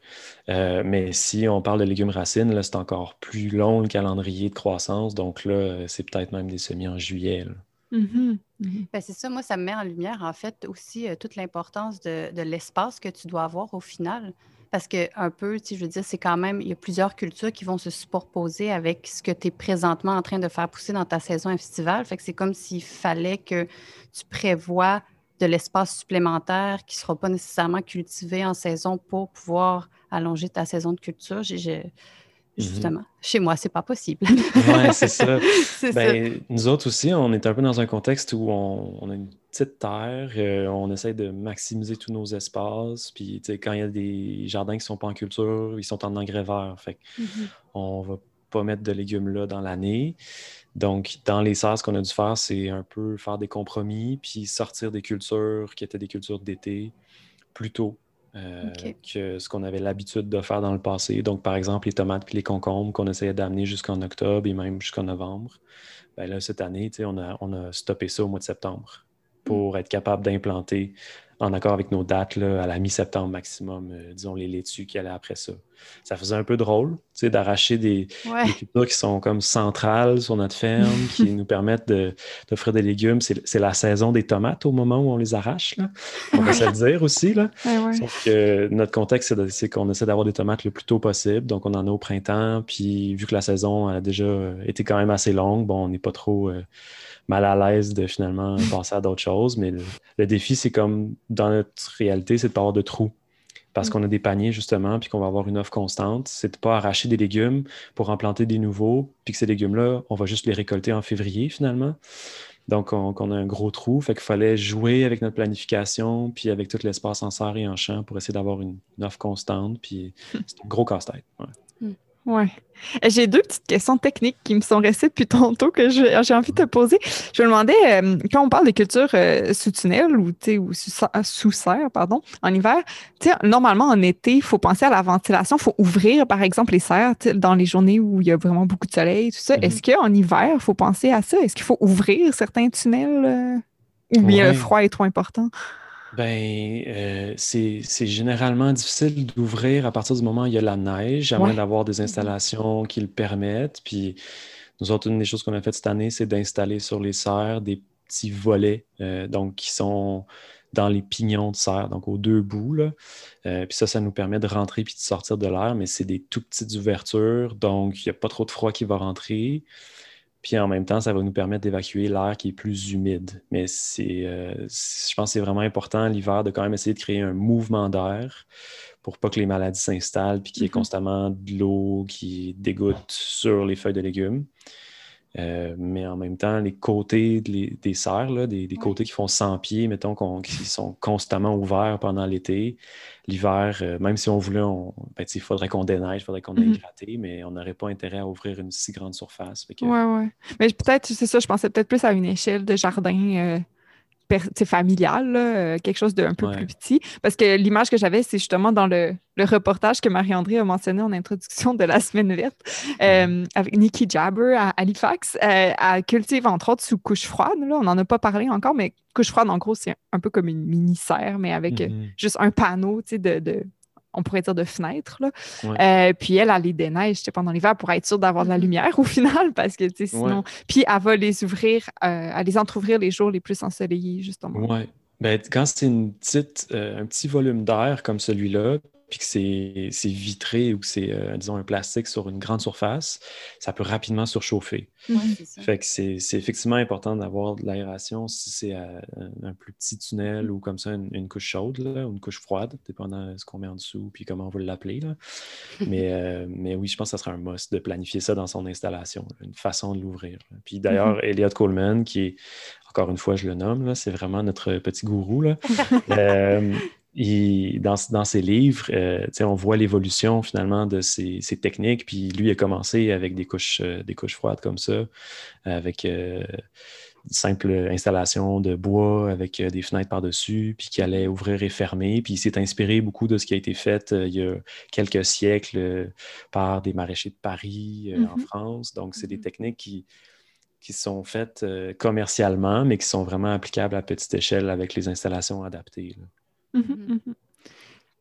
euh, mais si on parle de légumes racines, c'est encore plus long le calendrier de croissance. Donc là, c'est peut-être même des semis en juillet. là. Mhm. Mhm. Ben, c'est ça, moi, ça me met en lumière, en fait, aussi euh, toute l'importance de, de l'espace que tu dois avoir au final. Parce que, un peu, tu je veux dire, c'est quand même, il y a plusieurs cultures qui vont se superposer avec ce que tu es présentement en train de faire pousser dans ta saison estivale. Fait que c'est comme s'il fallait que tu prévois de l'espace supplémentaire qui ne sera pas nécessairement cultivé en saison pour pouvoir allonger ta saison de culture. Mhm. Justement, chez moi, c'est pas possible. Ouais, c'est ça. c'est ça. Ben, nous autres aussi, on est un peu dans un contexte où on, on a une petite terre, euh, on essaie de maximiser tous nos espaces. Puis, quand il y a des jardins qui ne sont pas en culture, ils sont en engrais vert. Fait Mhm. on va pas mettre de légumes là dans l'année. Donc, dans les serres, ce qu'on a dû faire, c'est un peu faire des compromis, puis sortir des cultures qui étaient des cultures d'été plus tôt euh, que ce qu'on avait l'habitude de faire dans le passé. Donc, par exemple, les tomates puis les concombres qu'on essayait d'amener jusqu'en octobre et même jusqu'en novembre. Ben là, cette année, a, on a stoppé ça au mois de septembre pour être capable d'implanter en accord avec nos dates là, à la mi-septembre maximum, euh, disons les laitues qui allaient après ça. Ça faisait un peu drôle, tu sais, d'arracher des, Ouais. des cultures qui sont comme centrales sur notre ferme, qui nous permettent de- d'offrir des légumes. C'est la saison des tomates au moment où on les arrache. Là. On va se le dire aussi. Là. Ouais, ouais. Sauf que notre contexte, c'est qu'on essaie d'avoir des tomates le plus tôt possible. Donc, on en a au printemps. Puis, vu que la saison a déjà euh, été quand même assez longue, bon, on n'est pas trop euh, mal à l'aise de finalement passer à d'autres choses. Mais le, le défi, c'est comme dans notre réalité, c'est de pas avoir de trous. Parce qu'on a des paniers, justement, puis qu'on va avoir une offre constante. C'est de pas arracher des légumes pour en planter des nouveaux, puis que ces légumes-là, on va juste les récolter en février, finalement. Donc, on, qu'on a un gros trou. Fait qu'il fallait jouer avec notre planification, puis avec tout l'espace en serre et en champ pour essayer d'avoir une, une offre constante. Puis c'est un gros casse-tête. ouais. Euh, J'ai deux petites questions techniques qui me sont restées depuis tantôt que j'ai envie de te poser. Je me demandais, euh, quand on parle de culture euh, sous tunnel ou, sous, sous serre, pardon, en hiver, normalement en été, il faut penser à la ventilation, il faut ouvrir, par exemple, les serres dans les journées où il y a vraiment beaucoup de soleil, tout ça. Mhm. Est-ce qu'en hiver, il faut penser à ça? Est-ce qu'il faut ouvrir certains tunnels euh, ou bien Ouais. le froid est trop important? Ben, euh, c'est généralement difficile d'ouvrir à partir du moment où il y a la neige, à Ouais. moins d'avoir des installations qui le permettent. Puis, nous autres, une des choses qu'on a faites cette année, c'est d'installer sur les serres des petits volets, euh, donc qui sont dans les pignons de serre, donc aux deux bouts. là. Euh, puis ça, ça nous permet de rentrer puis de sortir de l'air, mais c'est des tout petites ouvertures, donc il n'y a pas trop de froid qui va rentrer. Puis en même temps, ça va nous permettre d'évacuer l'air qui est plus humide. Mais c'est, euh, c'est- je pense que c'est vraiment important l'hiver de quand même essayer de créer un mouvement d'air pour pas que les maladies s'installent puis qu'il y ait Mhm. constamment de l'eau qui dégoûte sur les feuilles de légumes. Euh, mais en même temps, les côtés de les- des serres, là, des, des Ouais. côtés qui font 100 pieds, mettons, qui sont constamment ouverts pendant l'été, l'hiver, euh, même si on voulait, on- ben, il faudrait qu'on déneige, il faudrait qu'on aille Mhm. gratter, mais on n'aurait pas intérêt à ouvrir une si grande surface. Fait que- Ouais, ouais. Mais peut-être, c'est ça, je pensais peut-être plus à une échelle de jardin euh, familial, là, euh, quelque chose d'un peu Ouais. plus petit. Parce que l'image que j'avais, c'est justement dans le, le reportage que Marie-André a mentionné en introduction de la semaine verte, euh, avec Nikki Jabber à Halifax. Euh, elle cultive entre autres sous couche froide. Là. On n'en a pas parlé encore, mais couche froide, en gros, c'est un peu comme une mini-serre, mais avec Mhm. juste un panneau tu sais, de, de- on pourrait dire de fenêtre. Là. Ouais. Euh, puis elle, elle les déneige pendant l'hiver pour être sûre d'avoir de la Mhm. lumière au final, parce que sinon. Puis elle va les ouvrir, euh, elle les entrouvrir les jours les plus ensoleillés, justement. Ouais. Ben, quand c'est une petite, euh, un petit volume d'air comme celui-là, puis que c'est vitré ou que c'est, euh, disons, un plastique sur une grande surface, ça peut rapidement surchauffer. C'est ça. Fait que c'est effectivement important d'avoir de l'aération si c'est euh, un, plus petit tunnel ou comme ça, une, une couche chaude là, ou une couche froide, dépendant de ce qu'on met en dessous puis comment on veut l'appeler. là. Mais, euh, mais oui, je pense que ça serait un must de planifier ça dans son installation, là, une façon de l'ouvrir. Puis d'ailleurs, Elliot Coleman, qui est, encore une fois, je le nomme, là, c'est vraiment notre petit gourou. Là. Euh, dans, dans, ses livres, euh, on voit l'évolution finalement de ces, techniques. Puis lui a commencé avec des couches, euh, des couches froides comme ça, avec euh, simple installation de bois avec des fenêtres par-dessus, puis qui allait ouvrir et fermer. Puis il s'est inspiré beaucoup de ce qui a été fait il y a quelques siècles par des maraîchers de Paris en mm-hmm. France. Donc, c'est des mm-hmm. techniques qui, qui sont faites commercialement, mais qui sont vraiment applicables à petite échelle avec les installations adaptées. Mhm. Mhm.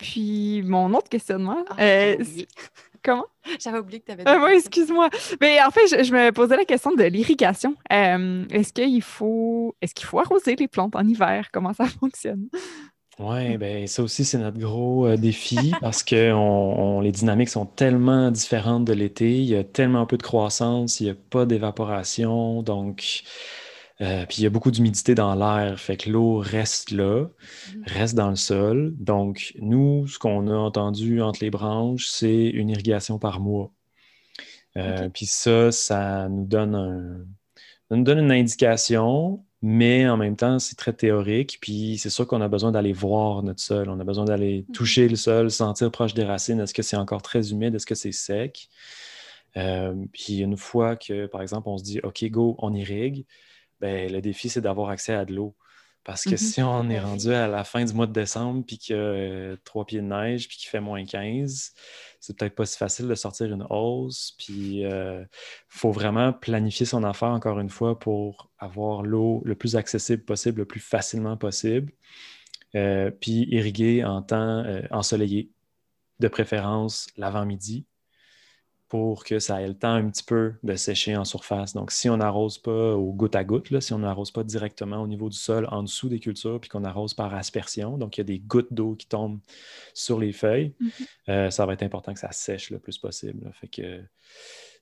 Puis, mon autre questionnement, ah, euh, comment? J'avais oublié que tu avais dit. oui, excuse-moi. Mais en fait, je, me posais la question de l'irrigation. Euh, est-ce qu'il faut, est qu'il faut arroser les plantes en hiver? Comment ça fonctionne? Oui, bien, ça aussi, c'est notre gros euh, défi parce que les dynamiques sont tellement différentes de l'été. Il y a tellement peu de croissance, il n'y a pas d'évaporation. Donc, euh, puis il y a beaucoup d'humidité dans l'air, fait que l'eau reste là, mmh. reste dans le sol. Donc, nous, ce qu'on a entendu entre les branches, c'est une irrigation par mois. Euh, puis ça, ça nous donne nous donne une indication, mais en même temps, c'est très théorique. Puis c'est sûr qu'on a besoin d'aller voir notre sol. On a besoin d'aller mmh. toucher le sol, sentir proche des racines. Est-ce que c'est encore très humide? Est-ce que c'est sec? Euh, puis une fois que, par exemple, on se dit, OK, go, on irrigue, ben, le défi, c'est d'avoir accès à de l'eau. Parce que mmh si on est rendu à la fin du mois de décembre, puis qu'il y a euh, trois pieds de neige, puis qu'il fait moins 15, c'est peut-être pas si facile de sortir une hausse. Puis il euh, faut vraiment planifier son affaire, encore une fois, pour avoir l'eau le plus accessible possible, le plus facilement possible. Euh, puis irriguer en temps ensoleillé, de préférence l'avant-midi, pour que ça ait le temps un petit peu de sécher en surface. Donc, si on n'arrose pas au goutte à goutte, là, si on n'arrose pas directement au niveau du sol en dessous des cultures, puis qu'on arrose par aspersion, donc il y a des gouttes d'eau qui tombent sur les feuilles, mhm. euh, ça va être important que ça sèche le plus possible. Fait que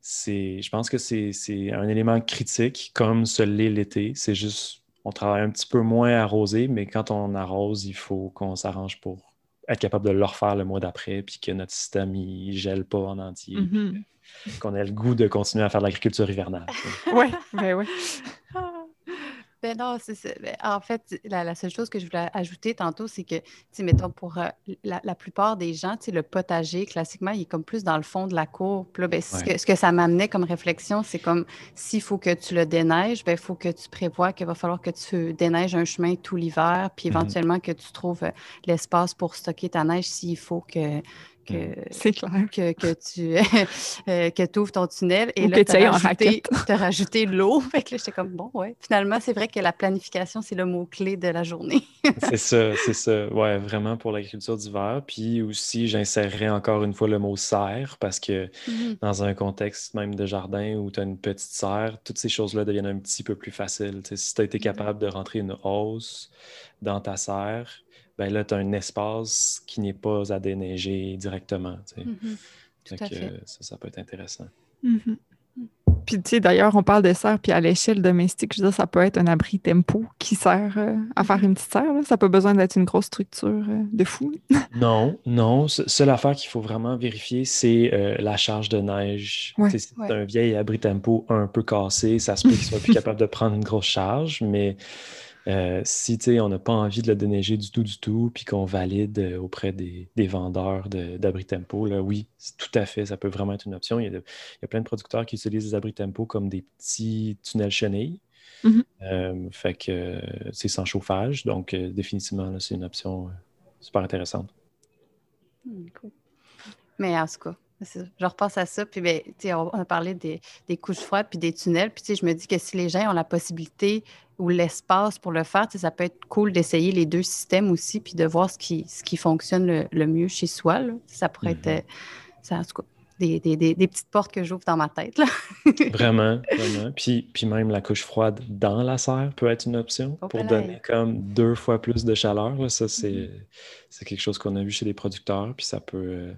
c'est, je pense que c'est, un élément critique, comme ce l'est l'été. C'est juste, on travaille un petit peu moins arrosé, mais quand on arrose, il faut qu'on s'arrange pour être capable de le refaire le mois d'après, puis que notre système ne gèle pas en entier, mm-hmm. qu'on ait le goût de continuer à faire de l'agriculture hivernale. oui, ben oui. Ben non, c'est ben, en fait, la, seule chose que je voulais ajouter tantôt, c'est que, tu mettons, pour euh, la, plupart des gens, tu le potager, classiquement, il est comme plus dans le fond de la cour. ben, ce, que, ça m'amenait comme réflexion, c'est comme s'il faut que tu le déneiges, ben, il faut que tu prévois qu'il va falloir que tu déneiges un chemin tout l'hiver, puis mm-hmm. éventuellement que tu trouves euh, l'espace pour stocker ta neige s'il faut que, c'est clair. Que, que tu euh, que ouvres ton tunnel et là, tu as rajouté, rajouté l'eau. Fait que là, j'étais comme, bon, ouais. Finalement, c'est vrai que la planification, c'est le mot-clé de la journée. c'est ça, c'est ça. Ouais, vraiment pour l'agriculture d'hiver. Puis aussi, j'insérerais encore une fois le mot serre parce que mmh dans un contexte même de jardin où tu as une petite serre, toutes ces choses-là deviennent un petit peu plus faciles. si tu as été mmh capable de rentrer une hausse dans ta serre, ben là, tu as un espace qui n'est pas à déneiger directement. Mm-hmm. ça, peut être intéressant. Mm-hmm. Puis, tu sais, d'ailleurs, on parle de serre, puis à l'échelle domestique, je veux dire, ça peut être un abri tempo qui sert euh, à faire une petite serre. Ça n'a pas besoin d'être une grosse structure euh, de fou. non, non. Seule affaire qu'il faut vraiment vérifier, c'est euh, la charge de neige. c'est un vieil abri tempo un peu cassé, ça se peut qu'il soit plus capable de prendre une grosse charge, mais euh, si on n'a pas envie de le déneiger du tout, du tout, puis qu'on valide euh, auprès des, vendeurs d'abri tempo, là, oui, tout à fait, ça peut vraiment être une option. Il y, a plein de producteurs qui utilisent les abris tempo comme des petits tunnels chenilles. Mm-hmm. Euh, fait que c'est sans chauffage, donc définitivement, c'est une option super intéressante. Hmm, Mais en tout cas, je repense à ça, puis ben, on a parlé des, des, couches froides puis des tunnels. Puis je me dis que si les gens ont la possibilité ou l'espace pour le faire, ça peut être cool d'essayer les deux systèmes aussi, puis de voir ce qui, ce qui fonctionne le, mieux chez soi. Ça pourrait être, mm-hmm. euh, ça, en tout cas, des, des, des, petites portes que j'ouvre dans ma tête. Là. vraiment, vraiment. Puis, puis même la couche froide dans la serre peut être une option pour donner comme deux fois plus de chaleur. Ça, mm-hmm. c'est quelque chose qu'on a vu chez les producteurs, puis ça peut...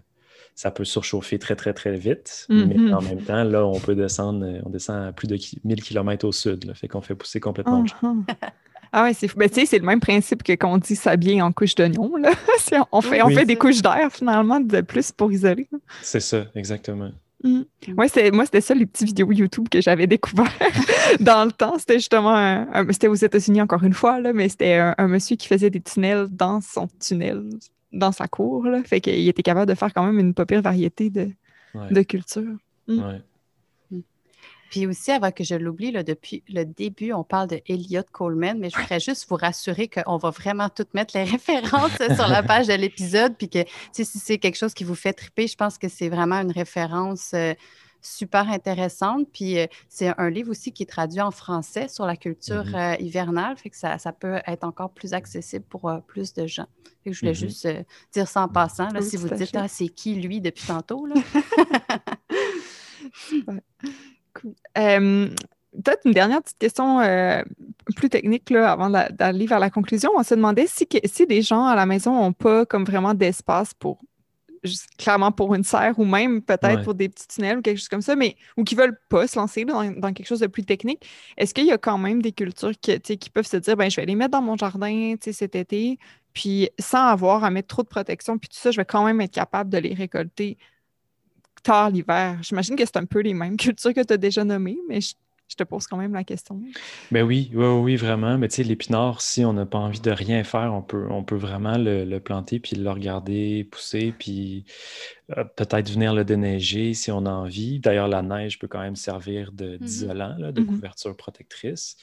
Ça peut surchauffer très, très, très vite. Mais mm-hmm. en même temps, là, on peut descendre, euh, on descend à plus de 1000 km au sud. Là, fait qu'on fait pousser complètement uh-huh. Ah ouais, c'est ben, c'est le même principe que quand on dit s'habiller en couche d'oignon. on fait, on fait des couches d'air finalement de plus pour isoler. C'est ça, exactement. Mm. Ouais, moi, c'était ça, les petites vidéos YouTube que j'avais découvert dans le temps. C'était justement, un, c'était aux États-Unis encore une fois, là, mais c'était un, monsieur qui faisait des tunnels dans son tunnel, dans sa cour. Là. Fait qu'il était capable de faire quand même une pas pire variété de, de cultures. Mm. Ouais. Puis aussi, avant que je l'oublie, depuis le début, on parle de Elliot Coleman, mais je voudrais juste vous rassurer qu'on va vraiment tout mettre les références sur la page de l'épisode, puis que si c'est quelque chose qui vous fait triper, je pense que c'est vraiment une référence euh, super intéressante. Puis euh, c'est un livre aussi qui est traduit en français sur la culture mm-hmm. euh, hivernale, fait que ça, peut être encore plus accessible pour plus de gens. Fait que je voulais mm-hmm. juste dire ça en passant, là, si vous dites ah, c'est qui lui depuis tantôt. Là? Peut-être une dernière petite question euh, plus technique là, avant d'aller vers la conclusion. On se demandait si, si des gens à la maison n'ont pas comme vraiment d'espace pour clairement pour une serre ou même peut-être pour des petits tunnels ou quelque chose comme ça, mais ou qui veulent pas se lancer dans, quelque chose de plus technique, est-ce qu'il y a quand même des cultures qui, qui peuvent se dire ben je vais les mettre dans mon jardin cet été, puis sans avoir à mettre trop de protection, puis tout ça, je vais quand même être capable de les récolter tard l'hiver? J'imagine que c'est un peu les mêmes cultures que tu as déjà nommées, mais je, te pose quand même la question. Ben oui, oui, oui, vraiment. Mais tu sais, l'épinard, si on n'a pas envie de rien faire, on peut, on peut vraiment le, planter puis le regarder pousser, puis euh, peut-être venir le déneiger si on a envie. D'ailleurs, la neige peut quand même servir mm-hmm. d'isolant, de, de mm-hmm. couverture protectrice.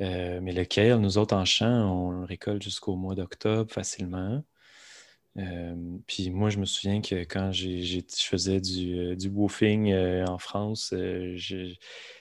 Euh, mais le kale, nous autres en champ, on le récolte jusqu'au mois d'octobre facilement. Euh, puis moi, je me souviens que quand je faisais du, euh, du woofing en France,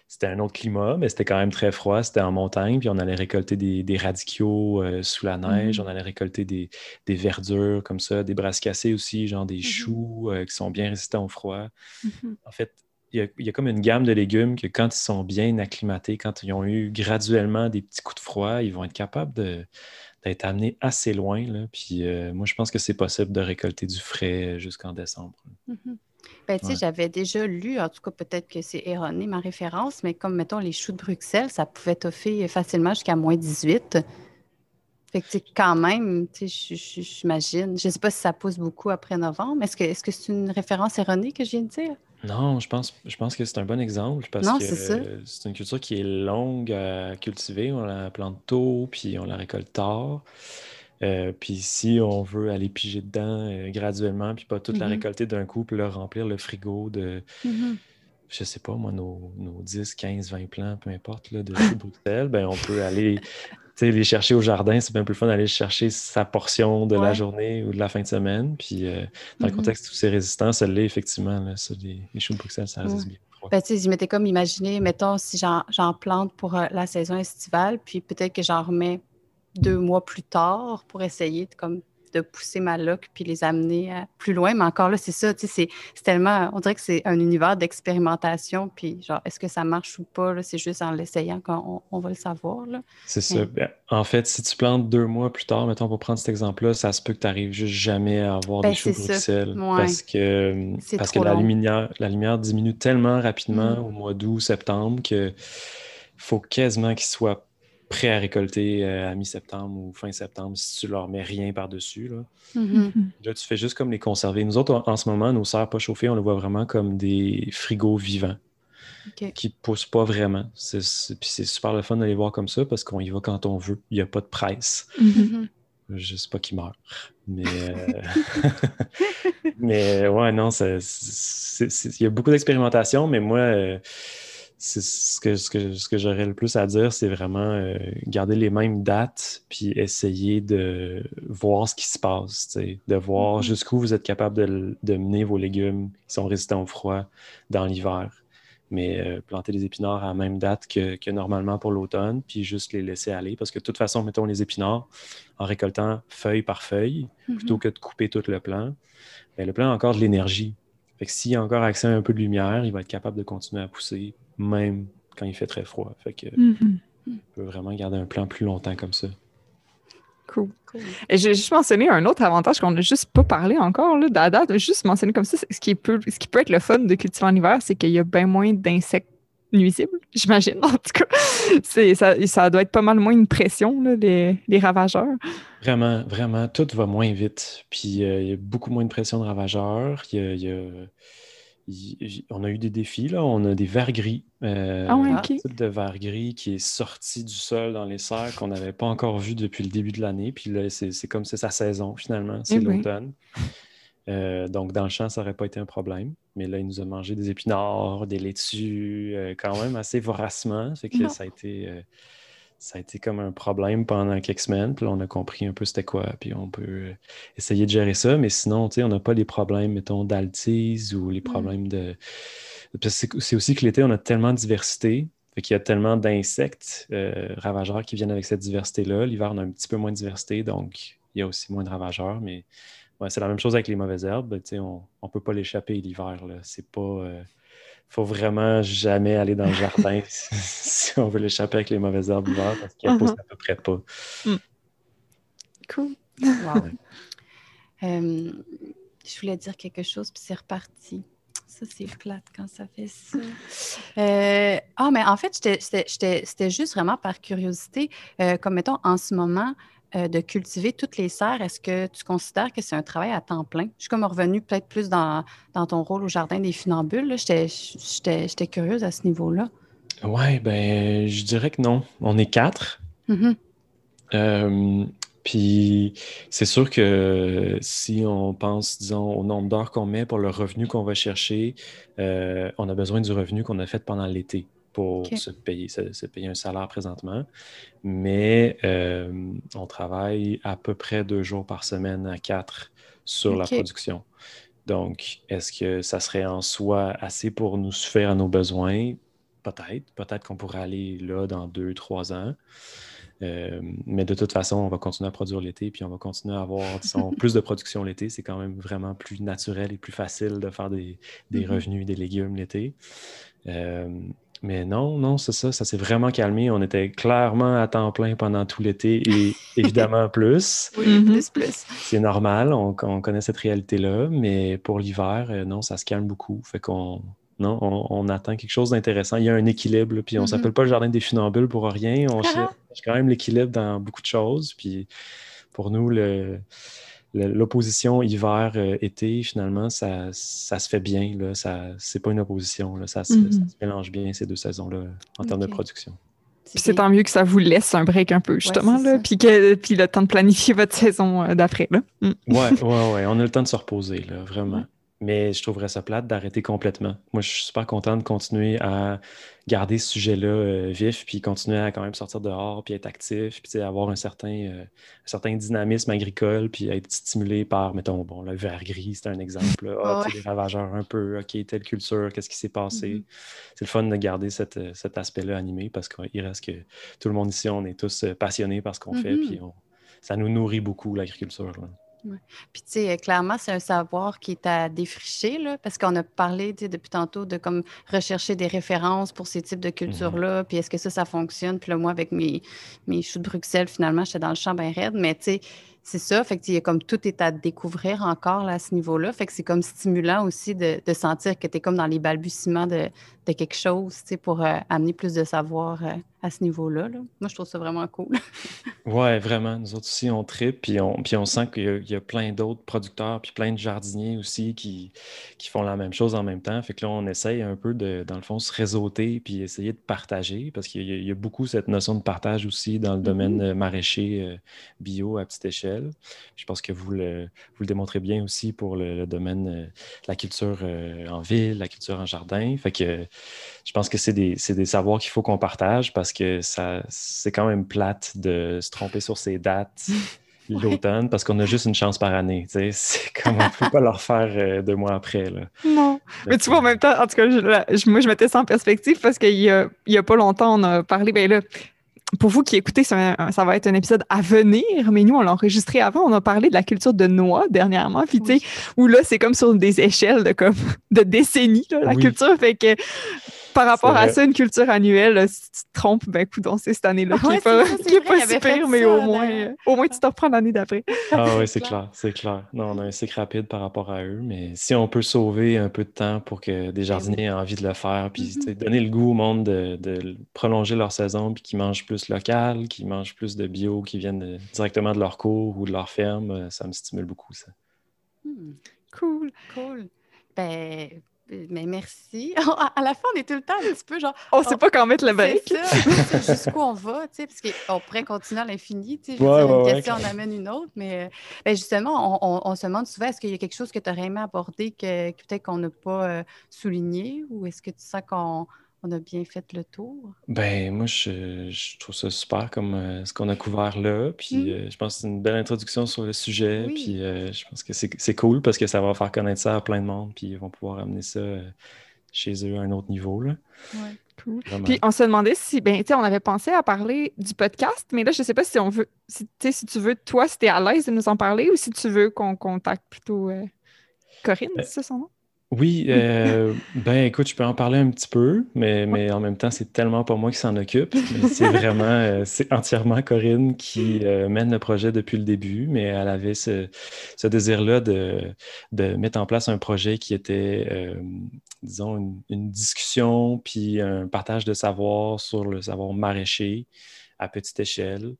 c'était un autre climat, mais c'était quand même très froid. C'était en montagne, puis on allait récolter des, des radicaux sous la neige, mmh. on allait récolter des, verdures comme ça, des brasses cassées aussi, genre des mmh choux qui sont bien résistants au froid. Mmh en fait, il y, a, comme une gamme de légumes que quand ils sont bien acclimatés, quand ils ont eu graduellement des petits coups de froid, ils vont être capables d'être amené assez loin. Là. Puis euh, moi, je pense que c'est possible de récolter du frais jusqu'en décembre. Ben, tu sais, J'avais déjà lu, en tout cas peut-être que c'est erroné ma référence, mais comme mettons les choux de Bruxelles, ça pouvait toffer facilement jusqu'à moins 18. Fait que quand même, j'imagine. Je ne sais pas si ça pousse beaucoup après novembre. Est-ce que c'est -ce c'est une référence erronée que je viens de dire? Non, je pense, je pense que c'est un bon exemple parce que c'est une culture qui est longue à cultiver. On la plante tôt, puis on la récolte tard. Euh, puis si on veut aller piger dedans euh, graduellement, puis pas toute la mm-hmm. récolter d'un coup, puis remplir le frigo de, mm-hmm. je sais pas moi, nos, nos 10, 15, 20 plants, peu importe, là, de Bruxelles, ben on peut aller les chercher au jardin, c'est bien plus fun d'aller chercher sa portion de la journée ou de la fin de semaine. Puis euh, dans le mm-hmm. contexte où c'est résistant, ça l'est effectivement. Là, ça, les, choux de Bruxelles, ça résiste bien. Ben, je m'étais comme imaginé, mettons, si j'en plante pour la saison estivale, puis peut-être que j'en remets deux mois plus tard pour essayer de comme de pousser ma loc puis les amener euh, plus loin. Mais encore là, c'est ça, tu sais, c'est tellement, on dirait que c'est un univers d'expérimentation. Puis, genre, est-ce que ça marche ou pas? C'est juste en l'essayant qu'on on va le savoir. C'est ça. Ben, en fait, si tu plantes deux mois plus tard, mettons, pour prendre cet exemple-là, ça se peut que tu n'arrives juste jamais à avoir des ben, choux Bruxelles. Parce que, parce que la lumière, la lumière diminue tellement rapidement mm. au mois d'août, septembre que faut quasiment qu'il soit prêts à récolter euh, à mi-septembre ou fin septembre si tu leur mets rien par-dessus. Là. Mm-hmm. là, tu fais juste comme les conserver. Nous autres, en, ce moment, nos serres pas chauffées, on le voit vraiment comme des frigos vivants qui ne poussent pas vraiment. C'est, puis c'est super le fun de les voir comme ça parce qu'on y va quand on veut. Il n'y a pas de presse. Mm-hmm. Je ne sais pas qui meurt. Mais, euh, mais ouais, non, il y a beaucoup d'expérimentation, mais moi, euh, ce que, ce que, ce que j'aurais le plus à dire, c'est vraiment euh, garder les mêmes dates, puis essayer de voir ce qui se passe, de voir mm-hmm. jusqu'où vous êtes capable de, mener vos légumes qui sont résistants au froid dans l'hiver. Mais euh, planter les épinards à la même date que, normalement pour l'automne, puis juste les laisser aller. Parce que de toute façon, mettons les épinards en récoltant feuille par feuille, plutôt mm-hmm. que de couper tout le plant, ben, le plant a encore de l'énergie. Fait que s'il a encore accès à un peu de lumière, il va être capable de continuer à pousser même quand il fait très froid. Fait que mm-hmm. on peut vraiment garder un plan plus longtemps comme ça. Cool. Et j'ai juste mentionné un autre avantage qu'on n'a juste pas parlé encore, là, Dada, juste mentionné comme ça, ce qui, peut, ce qui peut être le fun de cultiver en hiver, c'est qu'il y a bien moins d'insectes nuisibles, j'imagine. En tout cas, ça, ça doit être pas mal moins une pression, les, ravageurs. Vraiment, vraiment, tout va moins vite. Puis euh, il y a beaucoup moins de pression de ravageurs. Il y a on a eu des défis, là. On a des verres gris. Euh, ah ouais, Un type de verre gris qui est sorti du sol dans les serres qu'on n'avait pas encore vu depuis le début de l'année. Puis là, c'est comme c'est sa saison, finalement. C'est eh l'automne. Euh, donc, dans le champ, ça n'aurait pas été un problème. Mais là, il nous a mangé des épinards, des laitues, euh, quand même assez voracement. Fait que ça a été ça a été comme un problème pendant quelques semaines. Puis là, on a compris un peu c'était quoi. Puis on peut euh, essayer de gérer ça. Mais sinon, on n'a pas les problèmes, mettons, d'altise ou les problèmes de. C'est aussi que l'été, on a tellement de diversité. Fait qu'il y a tellement d'insectes euh, ravageurs qui viennent avec cette diversité-là. L'hiver, on a un petit peu moins de diversité, donc il y a aussi moins de ravageurs. Mais ouais, c'est la même chose avec les mauvaises herbes. On ne peut pas l'échapper l'hiver. C'est pas. Euh, faut vraiment jamais aller dans le jardin si on veut l'échapper avec les mauvaises herbes d'hiver parce qu'elles poussent uh-huh. à peu près pas. Mm. Cool. Wow. Euh, je voulais dire quelque chose, puis c'est reparti. Ça, c'est plate quand ça fait ça. Euh, ah, mais en fait, c'était juste vraiment par curiosité. Euh, comme mettons, en ce moment, euh, de cultiver toutes les serres, est-ce que tu considères que c'est un travail à temps plein? Je suis comme revenue peut-être plus dans, ton rôle au Jardin des Funambules. J'étais curieuse à ce niveau-là. Oui, ben je dirais que non. On est quatre. Mm-hmm. Euh, puis c'est sûr que si on pense, disons, au nombre d'heures qu'on met pour le revenu qu'on va chercher, euh, on a besoin du revenu qu'on a fait pendant l'été pour se, payer, se, payer un salaire présentement. Mais euh, on travaille à peu près deux jours par semaine à quatre sur la production. Donc, est-ce que ça serait en soi assez pour nous suffire à nos besoins? Peut-être. Peut-être qu'on pourrait aller là dans deux, trois ans. Euh, mais de toute façon, on va continuer à produire l'été, puis on va continuer à avoir plus de production l'été. C'est quand même vraiment plus naturel et plus facile de faire des, des mm-hmm. revenus des légumes l'été. Euh, mais non, non, c'est ça, ça s'est vraiment calmé. On était clairement à temps plein pendant tout l'été et évidemment plus. Oui, mm-hmm. plus, plus. C'est normal, on, connaît cette réalité-là, mais pour l'hiver, euh, non, ça se calme beaucoup. Fait qu'on non, on, attend quelque chose d'intéressant. Il y a un équilibre, puis on ne mm-hmm. s'appelle pas le jardin des funambules pour rien. On cherche quand même l'équilibre dans beaucoup de choses. Puis pour nous, le, l'opposition hiver-été, euh, finalement, ça, ça, se fait bien. Là. Ça, c'est pas une opposition. Là. Ça, se, mm-hmm. mélange bien ces deux saisons-là en termes de production. c'est tant mieux que ça vous laisse un break un peu, justement, là, puis, que, puis le temps de planifier votre saison euh, d'après. Là. Mm. Ouais, on a le temps de se reposer, là, vraiment. Mais je trouverais ça plate d'arrêter complètement. Moi, je suis super content de continuer à garder ce sujet-là euh, vif, puis continuer à quand même sortir dehors, puis être actif, puis avoir un certain, euh, un certain dynamisme agricole, puis être stimulé par, mettons, bon, le vert gris, c'est un exemple. Ah, Les ravageurs un peu, OK, telle culture, qu'est-ce qui s'est passé? Mm-hmm. C'est le fun de garder cet aspect-là animé parce qu'il reste que tout le monde ici, on est tous euh, passionnés par ce qu'on fait, mm-hmm. puis ça nous nourrit beaucoup, l'agriculture. Puis, tu sais, clairement, c'est un savoir qui est à défricher, là, parce qu'on a parlé depuis tantôt de comme rechercher des références pour ces types de mmh cultures-là. Puis, est-ce que ça, ça fonctionne? Puis là, moi, avec mes, mes choux de Bruxelles, finalement, j'étais dans le champ bien raide. Mais, tu sais, c'est ça. Fait que, comme tout est à découvrir encore à ce niveau-là. Fait que c'est comme stimulant aussi de, sentir que tu es comme dans les balbutiements de, quelque chose, pour euh, amener plus de savoir euh, à ce niveau-là. Moi, je trouve ça vraiment cool. ouais, vraiment. Nous autres aussi, on tripe, puis on, puis on sent qu'il y, a plein d'autres producteurs, puis plein de jardiniers aussi qui, qui font la même chose en même temps. Fait que là, on essaye un peu de, dans le fond, se réseauter, puis essayer de partager, parce qu'il y, a beaucoup cette notion de partage aussi dans le domaine mm-hmm. euh, maraîcher bio à petite échelle. Je pense que vous le, vous le démontrez bien aussi pour le, domaine de la culture euh, en ville, la culture en jardin. Fait que je pense que c'est des, des, savoirs qu'il faut qu'on partage parce que ça c'est quand même plate de se tromper sur ces dates. l'automne parce qu'on a juste une chance par année. C'est comme on ne peut pas leur faire euh, deux mois après. Là. Non. Mais tu vois, en même temps, en tout cas, je, moi, je mettais ça en perspective parce qu'il n'y a, a, pas longtemps, on a parlé, ben là, pour vous qui écoutez, ça, va être un épisode à venir, mais nous, on l'a enregistré avant. On a parlé de la culture de noix dernièrement. Puis, tu sais, où là, c'est comme sur des échelles de, comme, de décennies, la culture. Fait que par rapport à ça, une culture annuelle, si tu te trompes, ben écoute, c'est cette année-là qui n'est pas, super, mais au moins, au moins tu te reprends l'année d'après. Ah oui, c'est clair, c'est clair. Non, on a un cycle rapide par rapport à eux, mais si on peut sauver un peu de temps pour que des ben jardiniers aient envie de le faire, puis mm-hmm. donner le goût au monde de, prolonger leur saison, puis qu'ils mangent plus local, qu'ils mangent plus de bio, qui viennent directement de leur cours ou de leur ferme, euh, ça me stimule beaucoup, ça. Hmm. Cool. Cool. Ben, mais merci. à la fin, on est tout le temps un petit peu genre. On ne sait pas quand mettre le break. Jusqu'où on va, tu sais, parce qu'on pourrait continuer à l'infini. Tu sais, une question, on amène une autre. Mais ben, justement, on, se demande souvent est-ce qu'il y a quelque chose que tu aurais aimé aborder que, peut-être qu'on n'a pas euh, souligné ou est-ce que tu sens qu'on on a bien fait le tour? Ben, moi, je, trouve ça super comme euh, ce qu'on a couvert là. Puis mmh. euh, je pense que c'est une belle introduction sur le sujet. Puis euh, je pense que c'est cool parce que ça va faire connaître ça à plein de monde. Puis ils vont pouvoir amener ça chez eux à un autre niveau. Là. Ouais. Cool. Puis on se demandait si, ben, tu on avait pensé à parler du podcast, mais là, je ne sais pas si on veut, si, si tu veux, toi, si tu es à l'aise de nous en parler ou si tu veux qu'on contacte plutôt Corinne, ben, c'est ça son nom? Oui, euh, ben écoute, je peux en parler un petit peu, mais, en même temps, c'est tellement pas moi qui s'en occupe. C'est vraiment, euh, c'est entièrement Corinne qui euh, mène le projet depuis le début, mais elle avait ce, désir-là de, mettre en place un projet qui était, disons, une, discussion puis un partage de savoir sur le savoir maraîcher à petite échelle.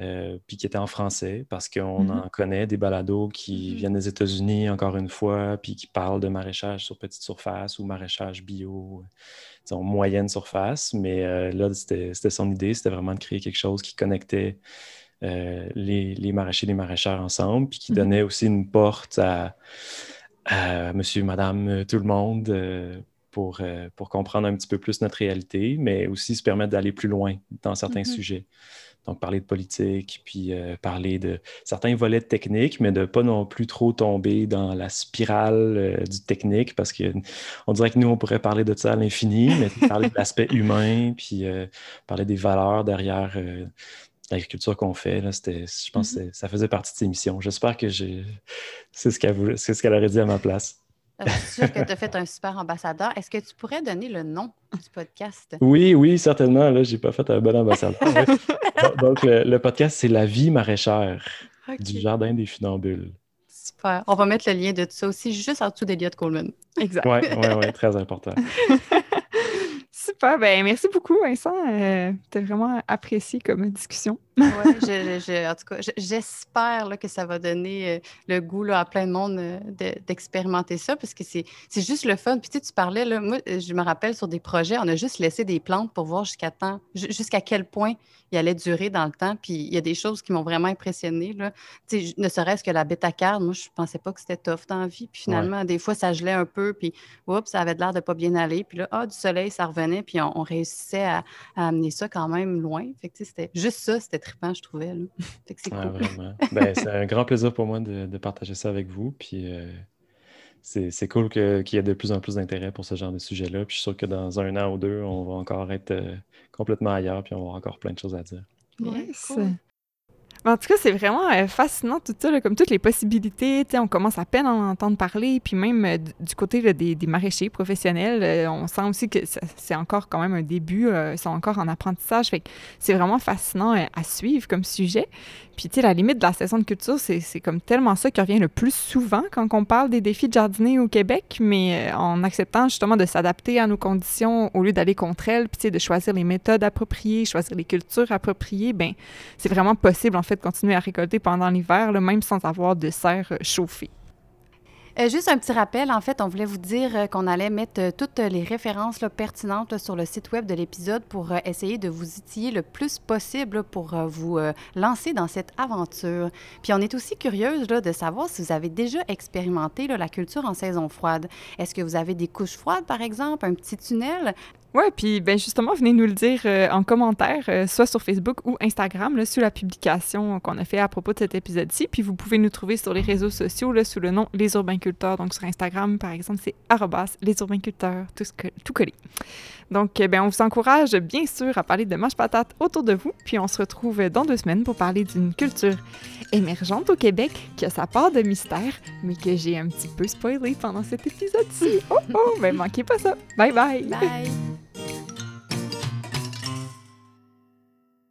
Euh, puis qui était en français, parce qu'on mmh en connaît des balados qui mmh viennent des États-Unis, encore une fois, puis qui parlent de maraîchage sur petite surface ou maraîchage bio, disons, moyenne surface. Mais euh, là, c'était son idée, c'était vraiment de créer quelque chose qui connectait euh, les, les, maraîchers et les maraîchères ensemble, puis qui mmh donnait aussi une porte à, monsieur, madame, tout le monde. Pour, pour, comprendre un petit peu plus notre réalité, mais aussi se permettre d'aller plus loin dans certains sujets. Donc, parler de politique, puis euh, parler de certains volets techniques, mais de ne pas non plus trop tomber dans la spirale euh, du technique, parce qu'on dirait que nous, on pourrait parler de ça à l'infini, mais parler de l'aspect humain, puis euh, parler des valeurs derrière l'agriculture qu'on fait. Là, je pense mm-hmm. que ça faisait partie de ses missions. J'espère que c'est ce qu'elle ce qu'elle aurait dit à ma place. Je suis sûre que tu as fait un super ambassadeur? Est-ce que tu pourrais donner le nom du podcast? Oui, oui, certainement. Là, j'ai pas fait un bon ambassadeur. Donc, le, podcast, c'est La vie maraîchère du Jardin des Funambules. Super. On va mettre le lien de tout ça aussi juste en dessous d'Eliott Coleman. Exact. Oui, oui, oui, très important. Super. Ben, merci beaucoup, Vincent. Euh, tu vraiment apprécié comme discussion. oui, en tout cas, j'espère que ça va donner euh, le goût là, à plein de monde euh, d'expérimenter ça parce que c'est juste le fun. Puis tu, sais, tu parlais, là, moi, je me rappelle sur des projets, on a juste laissé des plantes pour voir jusqu'à temps, jusqu'à quel point il allait durer dans le temps. Puis il y a des choses qui m'ont vraiment impressionné. Là. ne serait-ce que la bêta-carte, moi, je pensais pas que c'était tough dans la vie. Puis finalement, des fois, ça gelait un peu, puis oups, ça avait l'air de pas bien aller. Puis là, ah, du soleil, ça revenait, puis on, réussissait à, amener ça quand même loin. Fait que c'était juste ça, c'était trippant, je trouvais. Fait que c'est cool. ben, c'est un grand plaisir pour moi de, partager ça avec vous. Puis euh, c'est cool qu'il y ait de plus en plus d'intérêt pour ce genre de sujet-là. Puis je suis sûr que dans un an ou deux, on va encore être euh, complètement ailleurs, puis on va avoir encore plein de choses à dire. Yes. En tout cas, c'est vraiment euh, fascinant tout ça, comme toutes les possibilités. On commence à peine à en entendre parler. Puis même euh, du côté des, maraîchers professionnels, euh, on sent aussi que c'est encore quand même un début. ils sont encore en apprentissage. Fait c'est vraiment fascinant à suivre comme sujet. Puis, tu sais, la limite de la saison de culture, c'est comme tellement ça qui revient le plus souvent quand on parle des défis de jardiner au Québec, mais en acceptant justement de s'adapter à nos conditions au lieu d'aller contre elles, puis, tu sais, de choisir les méthodes appropriées, choisir les cultures appropriées, ben c'est vraiment possible, en fait, de continuer à récolter pendant l'hiver, même sans avoir de serre euh, chauffée. Euh, juste un petit rappel, en fait, on voulait vous dire euh, qu'on allait mettre toutes les références pertinentes sur le site web de l'épisode pour essayer de vous outiller le plus possible pour vous lancer dans cette aventure. Puis on est aussi curieuse de savoir si vous avez déjà expérimenté la culture en saison froide. Est-ce que vous avez des couches froides, par exemple, un petit tunnel? Oui, puis ben justement, venez nous le dire euh, en commentaire, euh, soit sur Facebook ou Instagram, là, sous la publication qu'on a fait à propos de cet épisode-ci. Puis vous pouvez nous trouver sur les réseaux sociaux là, sous le nom Les Urbainculteurs. Donc sur Instagram, par exemple, c'est les Urbainculteurs, tout, tout collé. Donc, eh ben, on vous encourage bien sûr à parler de mâche patate autour de vous. Puis on se retrouve dans deux semaines pour parler d'une culture émergente au Québec qui a sa part de mystère, mais que j'ai un petit peu spoilé pendant cet épisode-ci. Oh oh, mais manquez pas ça. Bye bye. Bye.